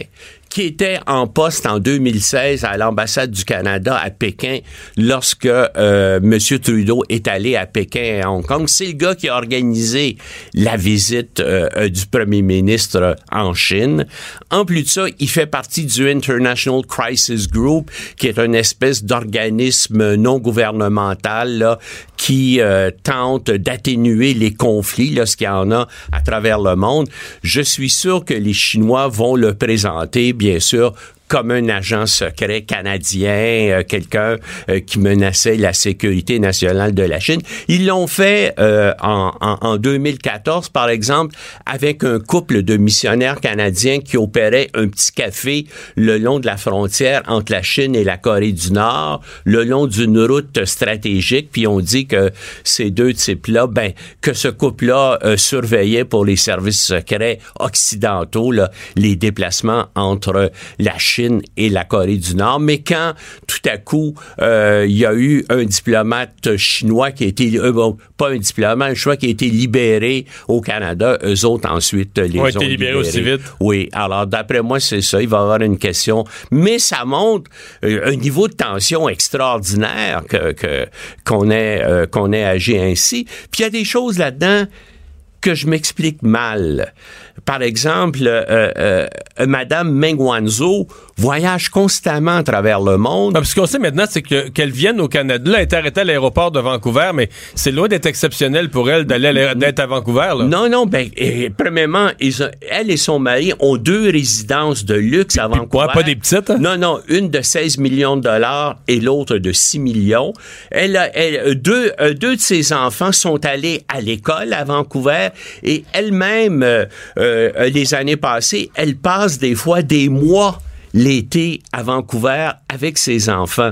qui était en poste en 2016 à l'ambassade du Canada à Pékin lorsque euh, M. Trudeau est allé à Pékin et à Hong Kong. C'est le gars qui a organisé la visite euh, euh, du premier ministre en Chine. En plus de ça, il fait partie du International Crisis Group, qui est une espèce d'organisme non gouvernemental là, qui euh, tente d'atténuer les conflits lorsqu'il y en a à travers le monde. Je suis sûr que les Chinois vont le présenter, bien sûr, comme un agent secret canadien, euh, quelqu'un euh, qui menaçait la sécurité nationale de la Chine. Ils l'ont fait euh, en, en, en 2014, par exemple, avec un couple de missionnaires canadiens qui opéraient un petit café le long de la frontière entre la Chine et la Corée du Nord, le long d'une route stratégique. Puis on dit que ces deux types-là, ben, que ce couple-là surveillait pour les services secrets occidentaux là, les déplacements entre la Chine et la Corée du Nord. Mais quand tout à coup euh, il y a eu un diplomate chinois qui a été euh, bon, pas un diplomate, un chinois qui a été libéré au Canada, eux autres ensuite les Ont ont, été libérés aussi vite. Oui, alors d'après moi c'est ça, il va y avoir une question, mais ça montre euh, un niveau de tension extraordinaire que ait qu'on ait agi ainsi. Puis il y a des choses là-dedans que je m'explique mal. Par exemple, euh, euh, Madame Meng Wanzhou voyage constamment à travers le monde. Non, parce qu'on sait maintenant, c'est que qu'elle vienne au Canada. Là, elle est arrêtée à l'aéroport de Vancouver, mais c'est loin d'être exceptionnel pour elle d'aller d'être à Vancouver. Là. Non, non, ben, premièrement, ils ont- elle et son mari ont deux résidences de luxe à Vancouver. quoi, pas des petites, hein? Non, non, une de 16 millions de dollars et l'autre de 6 millions. Elle, a- elle- deux, euh, deux de ses enfants sont allés à l'école à Vancouver et elle-même, euh, euh, les années passées, elle passe des fois des mois l'été à Vancouver avec ses enfants.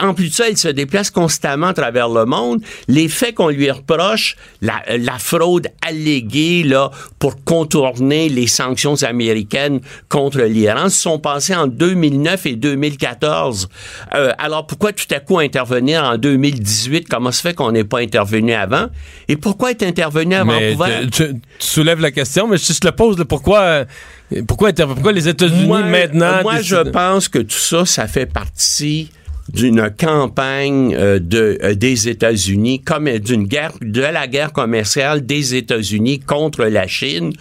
En plus de ça, elle se déplace constamment à travers le monde. Les faits qu'on lui reproche, la, la fraude alléguée là pour contourner les sanctions américaines contre l'Iran, se sont passées en 2009 et 2014. Euh, alors pourquoi tout à coup intervenir en 2018 Comment se fait qu'on n'est pas intervenu avant? Et pourquoi être intervenu à Mais Vancouver? tu, tu- tu soulèves la question, mais je te la pose. là, pourquoi, euh, pourquoi, les États-Unis Moi, maintenant Moi, je pense que tout ça, ça fait partie d'une campagne euh, de euh, des États-Unis comme d'une guerre de la guerre commerciale des États-Unis contre la Chine.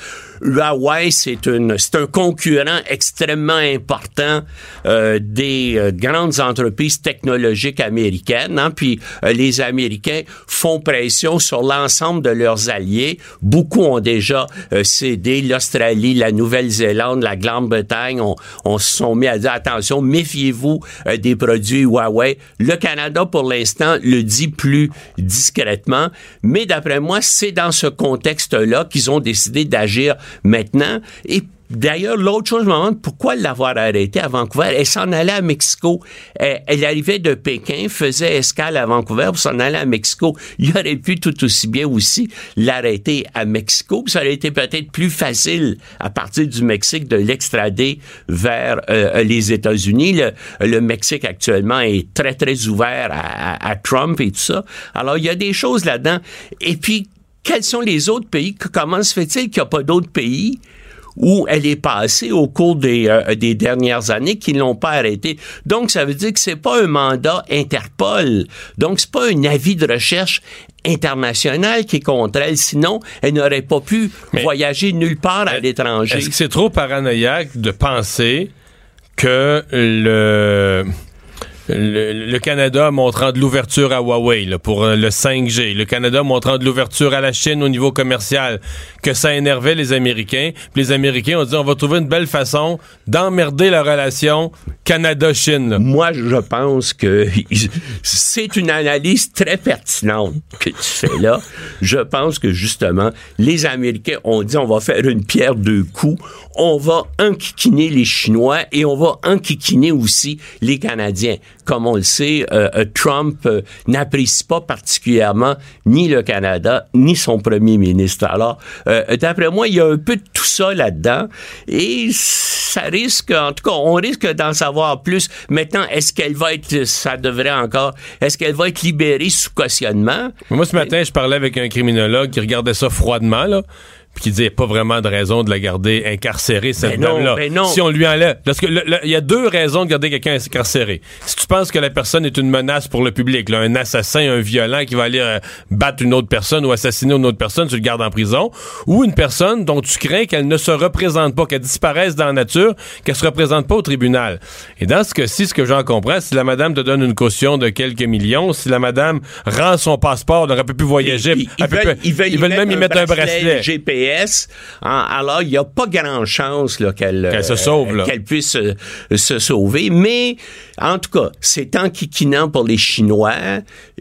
Huawei, c'est une c'est un concurrent extrêmement important euh, des euh, grandes entreprises technologiques américaines. Hein, puis euh, les Américains font pression sur l'ensemble de leurs alliés. Beaucoup ont déjà euh, cédé. L'Australie, la Nouvelle-Zélande, la Grande-Bretagne ont, ont se sont mis à dire attention, méfiez-vous des produits Huawei. Le Canada, pour l'instant, le dit plus discrètement. Mais d'après moi, c'est dans ce contexte-là qu'ils ont décidé d'agir maintenant. Et D'ailleurs, l'autre chose, je me demande pourquoi l'avoir arrêté à Vancouver. Elle s'en allait à Mexico. Elle, arrivait de Pékin, faisait escale à Vancouver pour s'en aller à Mexico. Il aurait pu tout aussi bien aussi l'arrêter à Mexico. Ça aurait été peut-être plus facile à partir du Mexique de l'extrader vers euh, les États-Unis. Le, Mexique actuellement est très, très ouvert à- à Trump et tout ça. Alors, il y a des choses là-dedans. Et puis, quels sont les autres pays? Comment se fait-il qu'il n'y a pas d'autres pays où elle est passée au cours des, euh, des dernières années qui ne l'ont pas arrêtée? Donc, ça veut dire que c'est pas un mandat Interpol. Donc, c'est pas un avis de recherche international qui est contre elle. Sinon, elle n'aurait pas pu Mais- voyager nulle part à l'étranger. Est-ce que c'est trop paranoïaque de penser que le le, Canada montrant de l'ouverture à Huawei pour euh, le 5G, le Canada montrant de l'ouverture à la Chine au niveau commercial, que ça énervait les Américains. Puis les Américains ont dit on va trouver une belle façon d'emmerder la relation Canada-Chine. Moi, je pense que c'est une analyse très pertinente que tu fais là. Je pense que justement, les Américains ont dit on va faire une pierre deux coups. On va enquiquiner les Chinois et on va enquiquiner aussi les Canadiens comme on le sait, euh, euh, Trump euh, n'apprécie pas particulièrement ni le Canada, ni son premier ministre. Alors, d'après moi, il y a un peu de tout ça là-dedans et ça risque, en tout cas, on risque d'en savoir plus. Maintenant, est-ce qu'elle va être, ça devrait encore, est-ce qu'elle va être libérée sous cautionnement? Moi, ce matin, je parlais avec un criminologue qui regardait ça froidement, là qui disait pas vraiment de raison de la garder incarcérée, cette ben dame-là. Ben si on lui enlève. Parce que il y a deux raisons de garder quelqu'un incarcéré. Si tu penses que la personne est une menace pour le public, là, un assassin, un violent qui va aller euh, battre une autre personne ou assassiner une autre personne, tu le gardes en prison. Ou une personne dont tu crains qu'elle ne se représente pas, qu'elle disparaisse dans la nature, qu'elle se représente pas au tribunal. Et dans ce cas-ci, ce que j'en comprends, si la madame te donne une caution de quelques millions, si la madame rend son passeport, elle n'aurait plus voyager, ils, veulent, même y mettre un bracelet. Alors, il n'y a pas grand chance qu'elle se sauve, qu'elle puisse euh, se sauver. Mais, en tout cas, c'est enquiquinant pour les Chinois.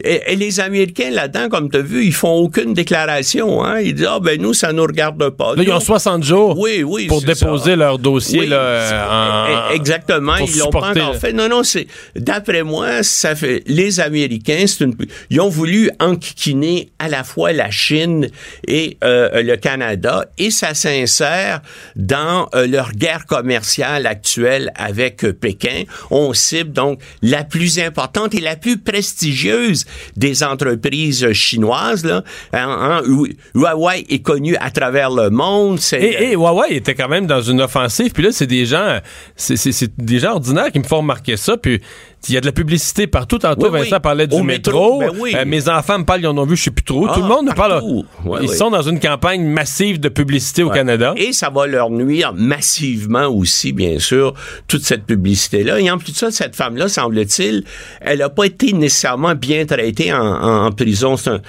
Et, les Américains, là-dedans, comme tu as vu, ils font aucune déclaration. Hein. Ils disent, ah, ben nous, ça nous regarde pas. Là, ils ont 60 jours oui, oui, pour déposer leur dossier. là, exactement. ils l'ont pas encore fait. Non, non, c'est d'après moi, ça fait les Américains, une, ils ont voulu enquiquiner à la fois la Chine et euh, le Canada et ça s'insère dans euh, leur guerre commerciale actuelle avec euh, Pékin. On cible donc la plus importante et la plus prestigieuse des entreprises chinoises. Là. Hein, hein, Huawei est connu à travers le monde. Et, et, Huawei était quand même dans une offensive. Puis là, c'est des gens, c'est des gens ordinaires qui me font remarquer ça. Puis il y a de la publicité partout. Tantôt, Vincent parlait du métro. Ben euh, mes enfants me parlent, ils en ont vu, je sais plus trop. Tout le ah, monde me parle. ils sont dans une campagne massive de publicité au Canada. Et ça va leur nuire massivement aussi, bien sûr, toute cette publicité-là. Et en plus de ça, cette femme-là, semble-t-il, elle n'a pas été nécessairement bien traitée en, prison. Euh,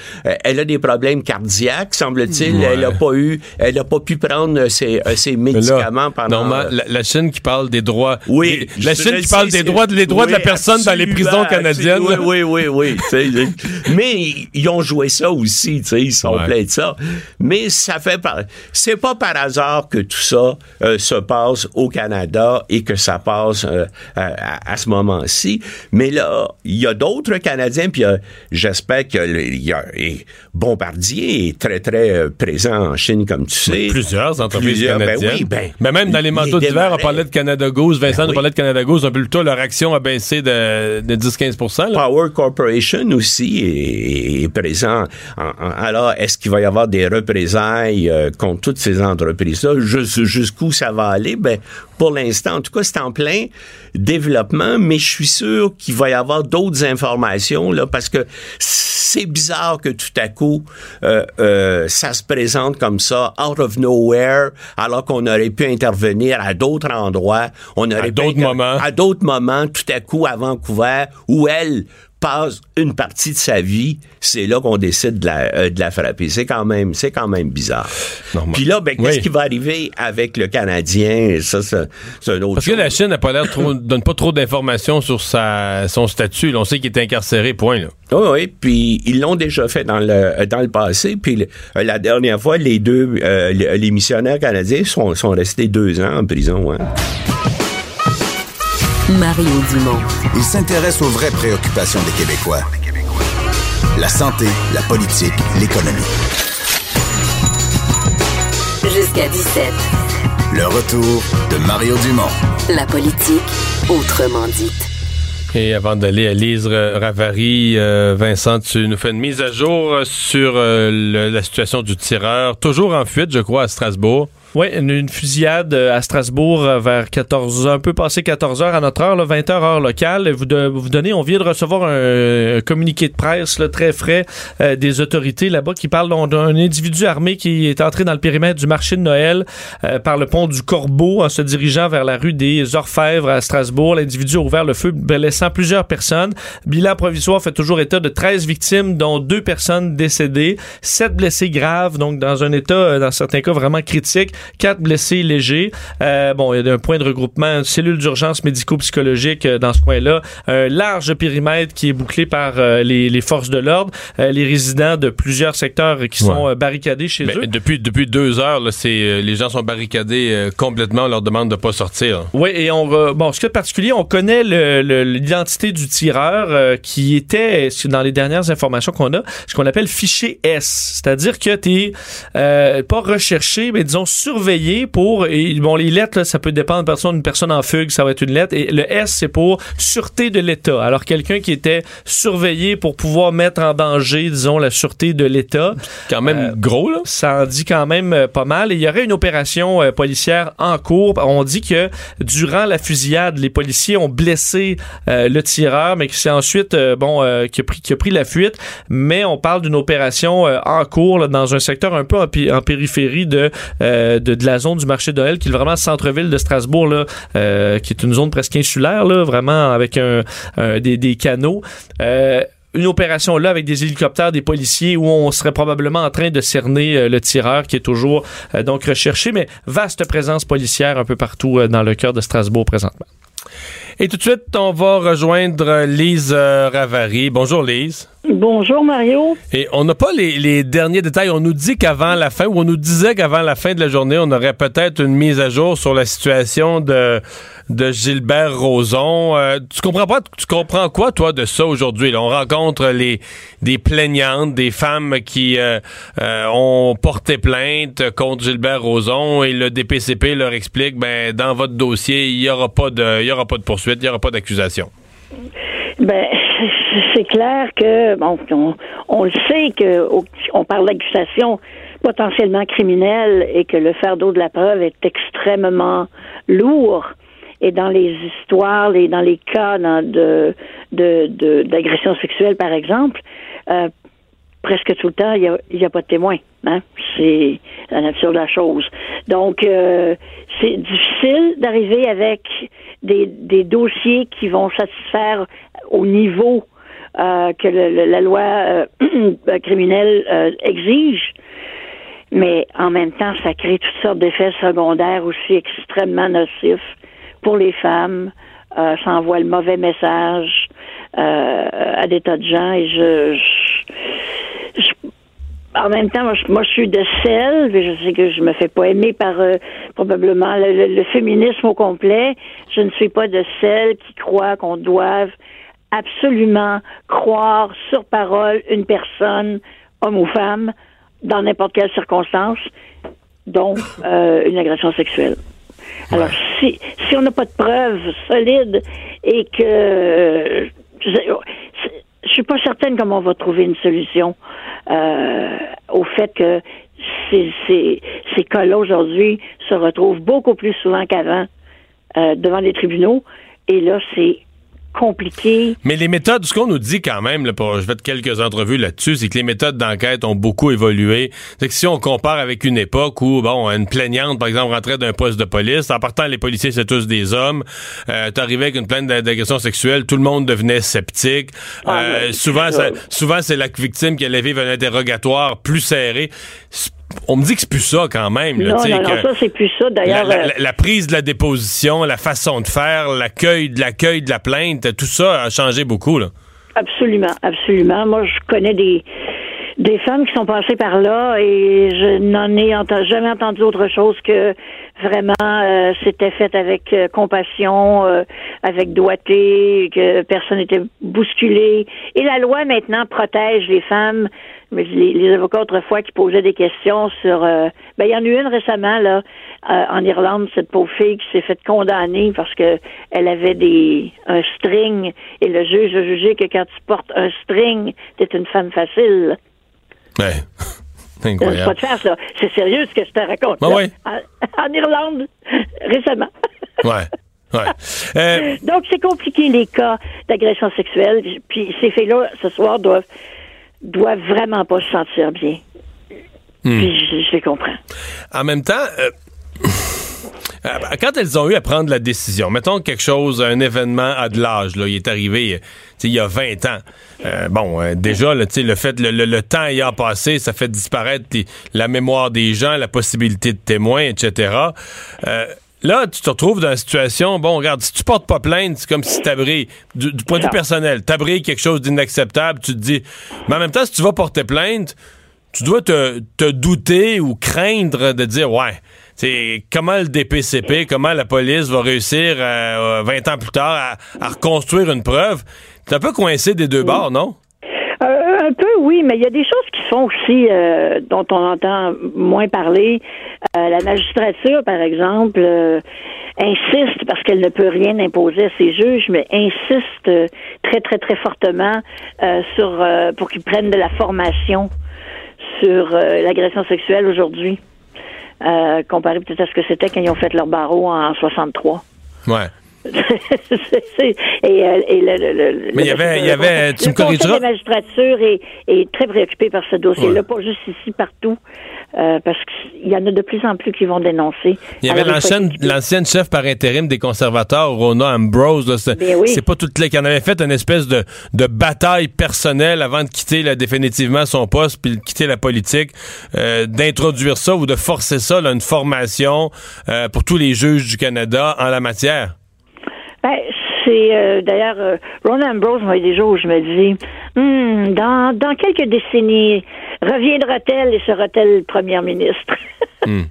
elle a des problèmes cardiaques, semble-t-il. Elle n'a pas eu, elle n'a pas pu prendre ses, euh, médicaments pendant. Non, la, la, Chine qui parle des droits. Oui. la Chine qui parle des droits, les droits de la personne dans les prisons canadiennes. Oui, oui, oui, oui. mais ils ont joué ça aussi, tu sais, ils sont pleins de ça. Mais ça fait pas, c'est pas par hasard que tout ça euh, se passe au Canada et que ça passe euh, à, ce moment-ci. Mais là, il y a d'autres Canadiens, puis j'espère que y a, et Bombardier est très, très euh, présent en Chine, comme tu sais. Plusieurs entreprises ben canadiennes. Ben mais même dans les manteaux d'hiver, on parlait de Canada Goose. Vincent ben on parlait de Canada Goose. Un peu plus tôt, leur action a baissé de, 10-15 Power Corporation aussi est, présent. alors, est-ce qu'il va y avoir des représailles euh, contre toutes ces entreprises-là? Jusqu'où ça va aller? Ben, pour l'instant, en tout cas, c'est en plein développement, mais je suis sûr qu'il va y avoir d'autres informations, là, parce que c'est bizarre que tout à coup, euh, euh, ça se présente comme ça, out of nowhere, alors qu'on aurait pu intervenir à d'autres endroits. On aurait à d'autres moments. À d'autres moments, tout à coup, Vancouver, où elle passe une partie de sa vie, c'est là qu'on décide de la, euh, de la frapper. C'est quand même, c'est quand même bizarre. Puis là, ben, qu'est-ce qui va arriver avec le Canadien? Ça, c'est, un autre Parce que la Chine n'a pas l'air trop, donne pas trop d'informations sur sa, son statut. on sait qu'il est incarcéré, point, là. Oui, oui, puis ils l'ont déjà fait dans le, dans le passé. Puis la dernière fois, les deux, euh, les, missionnaires canadiens sont, sont restés deux ans en prison. Hein. Mario Dumont. Il s'intéresse aux vraies préoccupations des Québécois. La santé, la politique, l'économie. Jusqu'à 17. Le retour de Mario Dumont. La politique, autrement dite. Et avant d'aller à Lise Ravary, euh, Vincent, tu nous fais une mise à jour sur euh, la situation du tireur, toujours en fuite, je crois, à Strasbourg. Oui, une, fusillade euh, à Strasbourg euh, vers 14 un peu passé 14 heures à notre heure, 20 heures heure locale. Vous, de, vous donnez, on vient de recevoir un, communiqué de presse là, très frais euh, des autorités là-bas qui parlent d'un individu armé qui est entré dans le périmètre du marché de Noël par le pont du Corbeau en se dirigeant vers la rue des Orfèvres à Strasbourg. L'individu a ouvert le feu, laissant plusieurs personnes. Bilan provisoire fait toujours état de 13 victimes, dont deux personnes décédées, 7 blessés graves, donc dans un état, dans certains cas, vraiment critique quatre blessés légers. Euh, bon, il y a un point de regroupement, une cellule d'urgence médico-psychologique euh, dans ce coin-là. Un large périmètre qui est bouclé par euh, les, les, forces de l'ordre. les résidents de plusieurs secteurs qui sont barricadés chez eux. Depuis, depuis deux heures, là, c'est, les gens sont barricadés complètement. On leur demande de pas sortir. Oui, et on bon, ce qui est particulier, on connaît l'identité du tireur qui était, dans les dernières informations qu'on a, ce qu'on appelle fichier S. C'est-à-dire que tu n'es pas recherché, mais disons surveillé pour et, bon les lettres ça peut dépendre personne une personne en fugue ça va être une lettre et le S c'est pour sûreté de l'État. Alors quelqu'un qui était surveillé pour pouvoir mettre en danger disons la sûreté de l'État quand même euh, gros là. ça en dit quand même euh, pas mal. Et il y aurait une opération euh, policière en cours. On dit que durant la fusillade les policiers ont blessé le tireur mais que c'est ensuite bon qui a pris qui a pris la fuite. Mais on parle d'une opération en cours là, dans un secteur un peu en, périphérie de de, la zone du marché de Noël, qui est vraiment le centre-ville de Strasbourg, là, euh, qui est une zone presque insulaire, là, vraiment avec un, des, canaux. Euh, une opération là avec des hélicoptères, des policiers où on serait probablement en train de cerner euh, le tireur qui est toujours donc recherché, mais vaste présence policière un peu partout dans le cœur de Strasbourg présentement. Et tout de suite, on va rejoindre Lise Ravary. Bonjour Lise. Bonjour Mario. Et on n'a pas les, derniers détails. On nous dit qu'avant la fin, ou on nous disait qu'avant la fin de la journée, on aurait peut-être une mise à jour sur la situation de, de Gilbert Rozon. Euh, tu comprends pas, tu comprends quoi toi de ça aujourd'hui On rencontre les des plaignantes, des femmes qui euh, euh, ont porté plainte contre Gilbert Rozon et le DPCP leur explique, ben dans votre dossier, il y aura pas de, il y aura pas de poursuite, il y aura pas d'accusation. Ben, c'est clair que, bon, on, le sait que on parle d'accusation potentiellement criminelle et que le fardeau de la preuve est extrêmement lourd. Et dans les histoires, dans les cas de, de, d'agression sexuelle, par exemple, euh, presque tout le temps, il n'y a, pas de témoin. Hein? C'est la nature de la chose. Donc, euh, c'est difficile d'arriver avec des dossiers qui vont satisfaire au niveau euh, que la loi euh, criminelle euh, exige. Mais en même temps, ça crée toutes sortes d'effets secondaires aussi extrêmement nocifs pour les femmes. ça envoie le mauvais message à des tas de gens. Et je, en même temps, moi je, suis de celle, je sais que je me fais pas aimer par probablement le, féminisme au complet. Je ne suis pas de celle qui croit qu'on doive absolument croire sur parole une personne, homme ou femme, dans n'importe quelle circonstance, dont euh, une agression sexuelle. Alors, si, si on n'a pas de preuves solides et que je, je suis pas certaine comment on va trouver une solution euh, au fait que ces, ces, ces cas-là aujourd'hui se retrouvent beaucoup plus souvent qu'avant euh, devant les tribunaux. Et là, c'est compliqué. Mais les méthodes, ce qu'on nous dit quand même, là, pour, je vais de quelques entrevues là-dessus, c'est que les méthodes d'enquête ont beaucoup évolué. C'est que si on compare avec une époque où, bon, une plaignante, par exemple, rentrait d'un poste de police, en partant, les policiers, c'est tous des hommes, euh, t'arrivais avec une plainte d'agression sexuelle, tout le monde devenait sceptique. Ah, euh, souvent, souvent, c'est la victime qui allait vivre un interrogatoire plus serré on me dit que c'est plus ça quand même. non, non, ça, c'est plus ça. D'ailleurs, euh, la, prise de la déposition, la façon de faire, l'accueil de l'accueil de la plainte, tout ça a changé beaucoup. Là. Absolument, absolument. Moi, je connais des des femmes qui sont passées par là et je n'en ai jamais entendu autre chose que vraiment euh, c'était fait avec euh, compassion, avec doigté, que personne n'était bousculé. Et la loi maintenant protège les femmes. Les, avocats autrefois qui posaient des questions sur euh, ben il y en a eu une récemment là euh, en Irlande cette pauvre fille qui s'est faite condamner parce que elle avait des un string. Et le juge a jugé que quand tu portes un string t'es une femme facile. Ouais Incroyable. pas de faire ça. C'est sérieux ce que je te raconte. Ben là. en, en Irlande, récemment. Ouais. Ouais. Euh, Donc, c'est compliqué, les cas d'agression sexuelle. Puis ces filles-là, ce soir, doivent, doivent vraiment pas se sentir bien. Hmm. Puis je, je les comprends. en même temps, euh, quand elles ont eu à prendre la décision, mettons quelque chose, un événement à de l'âge, là, il est arrivé euh, il y a 20 ans. Euh, bon, euh, déjà, là, le fait, le, le- le temps ayant passé, ça fait disparaître les- la mémoire des gens, la possibilité de témoins, etc. Euh, Là, tu te retrouves dans une situation, bon, regarde, si tu portes pas plainte, c'est comme si t'abris, du, du point de vue personnel, t'abris quelque chose d'inacceptable, tu te dis, mais en même temps, si tu vas porter plainte, tu dois te, te douter ou craindre de dire, ouais, c'est comment le DPCP, comment la police va réussir euh, 20 ans plus tard à, à reconstruire une preuve? T'es un peu coincé des deux bords, non? Euh, un peu, oui, mais il y a des choses qui se font aussi euh, dont on entend moins parler. Euh, la magistrature, par exemple, euh, insiste, parce qu'elle ne peut rien imposer à ses juges, mais insiste très, très, très fortement euh, sur euh, pour qu'ils prennent de la formation sur euh, l'agression sexuelle aujourd'hui, euh, comparé peut-être à ce que c'était quand ils ont fait leur barreau en 63. Ouais. Et, euh, et le, le- le- Mais il y avait- il y avait- tu le me corrigeras? La magistrature est, est très préoccupé par ce dossier-là, Ouais. pas juste ici, partout, euh, parce qu'il y en a de plus en plus qui vont dénoncer. Il y avait l'ancienne, chef par intérim des conservateurs, Rona Ambrose. C'est Ben oui. c'est pas toute la qui en avait fait une espèce de, de bataille personnelle avant de quitter là, définitivement son poste puis de quitter la politique, euh, d'introduire ça ou de forcer ça, là, une formation euh, pour tous les juges du Canada en la matière. Ben, c'est euh, d'ailleurs euh, Ron Ambrose, moi, il y a des jours où je me dis, Hmm, dans, dans quelques décennies, reviendra-t-elle et sera-t-elle première ministre? Hmm.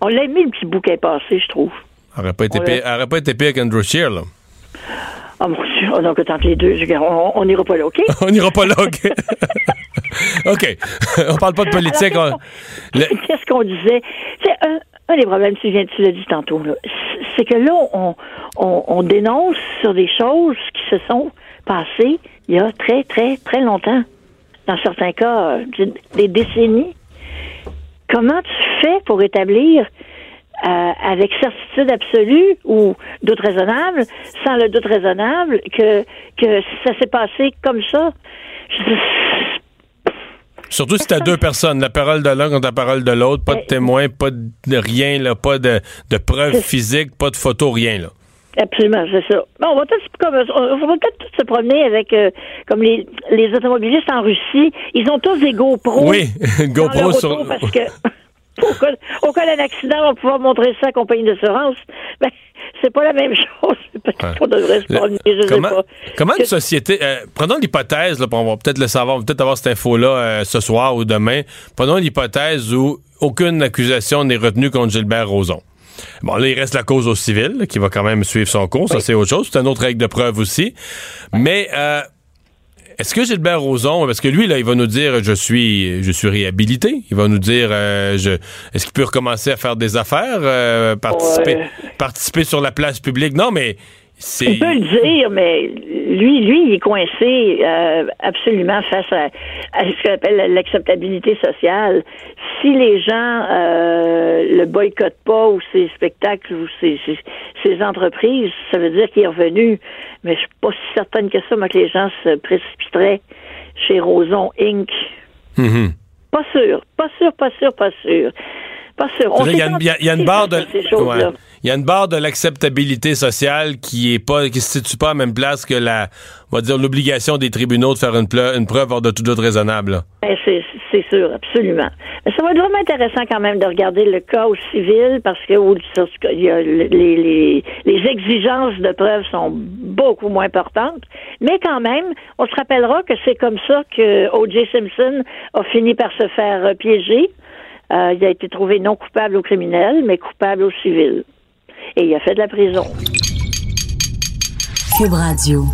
On l'a mis le petit bouquet passé, je trouve. Aurait pas été Ouais. pire, aurait pas été pire qu'Andrew Scheer, là. Oh mon Dieu, donc tant que les deux, on on n'ira pas là, OK? On n'ira pas là, OK? OK. on parle pas de politique. On- le- Qu'est-ce qu'on disait? C'est un, un des problèmes, tu, viens, tu l'as dit tantôt, c'est que là, on, on, on dénonce sur des choses qui se sont passées il y a très, très, très longtemps. Dans certains cas, euh, des- des décennies. Comment tu fais pour établir euh, avec certitude absolue ou doute raisonnable, sans le doute raisonnable, que, que ça s'est passé comme ça? Surtout si t'as deux personnes, la parole de l'un contre la parole de l'autre, pas de Eh, témoin, pas de rien, là, pas de, de preuves physiques, pas de photos, rien. Là. Absolument, c'est ça. Bon, on va on peut-être tous se promener avec euh, comme les, les automobilistes en Russie, ils ont tous des GoPro. Oui, dans GoPro leur sur. parce que au cas, au cas d'un accident, on va pouvoir montrer ça à la compagnie d'assurance. Ben, c'est pas la même chose. Peut-être qu'on devrait se je comment, sais pas. comment une société. euh, prenons l'hypothèse, on va peut-être le savoir, on va peut-être avoir cette info-là euh, ce soir ou demain. Prenons l'hypothèse où aucune accusation n'est retenue contre Gilbert Rozon. Bon, là, il reste la cause au civil, là, qui va quand même suivre son cours. Ça, c'est autre chose. C'est une autre règle de preuve aussi. Mais euh, est-ce que Gilbert Rozon, parce que lui, là, il va nous dire je suis je suis réhabilité. Il va nous dire euh, je est-ce qu'il peut recommencer à faire des affaires, euh, participer, Ouais. participer sur la place publique? Non, mais c'est. Il peut le dire, mais lui, lui, il est coincé euh, absolument face à, à ce qu'on appelle l'acceptabilité sociale. Si les gens euh, le boycottent pas ou ses spectacles ou ses, ses, ses entreprises, ça veut dire qu'il est revenu. Mais je suis pas si certaine que ça, moi, que les gens se précipiteraient chez Roson Inc. Mhm. Pas sûr, pas sûr, pas sûr, pas sûr. Pas sûr. Il y, y a- il y a une barre de, ces ouais. Il y a une barre de l'acceptabilité sociale qui est pas, qui se situe pas à la même place que la, on va dire l'obligation des tribunaux de faire une, preuve hors de tout doute raisonnable. Ben, c'est, sûr, absolument. Mais ça va être vraiment intéressant quand même de regarder le cas au civil parce que où, y a le- les, les, les exigences de preuve sont beaucoup moins importantes. Mais quand même, on se rappellera que c'est comme ça que O.J. Simpson a fini par se faire euh, piéger. Euh, il a été trouvé non coupable au criminel, mais coupable au civil. Et il a fait de la prison. Cube Radio.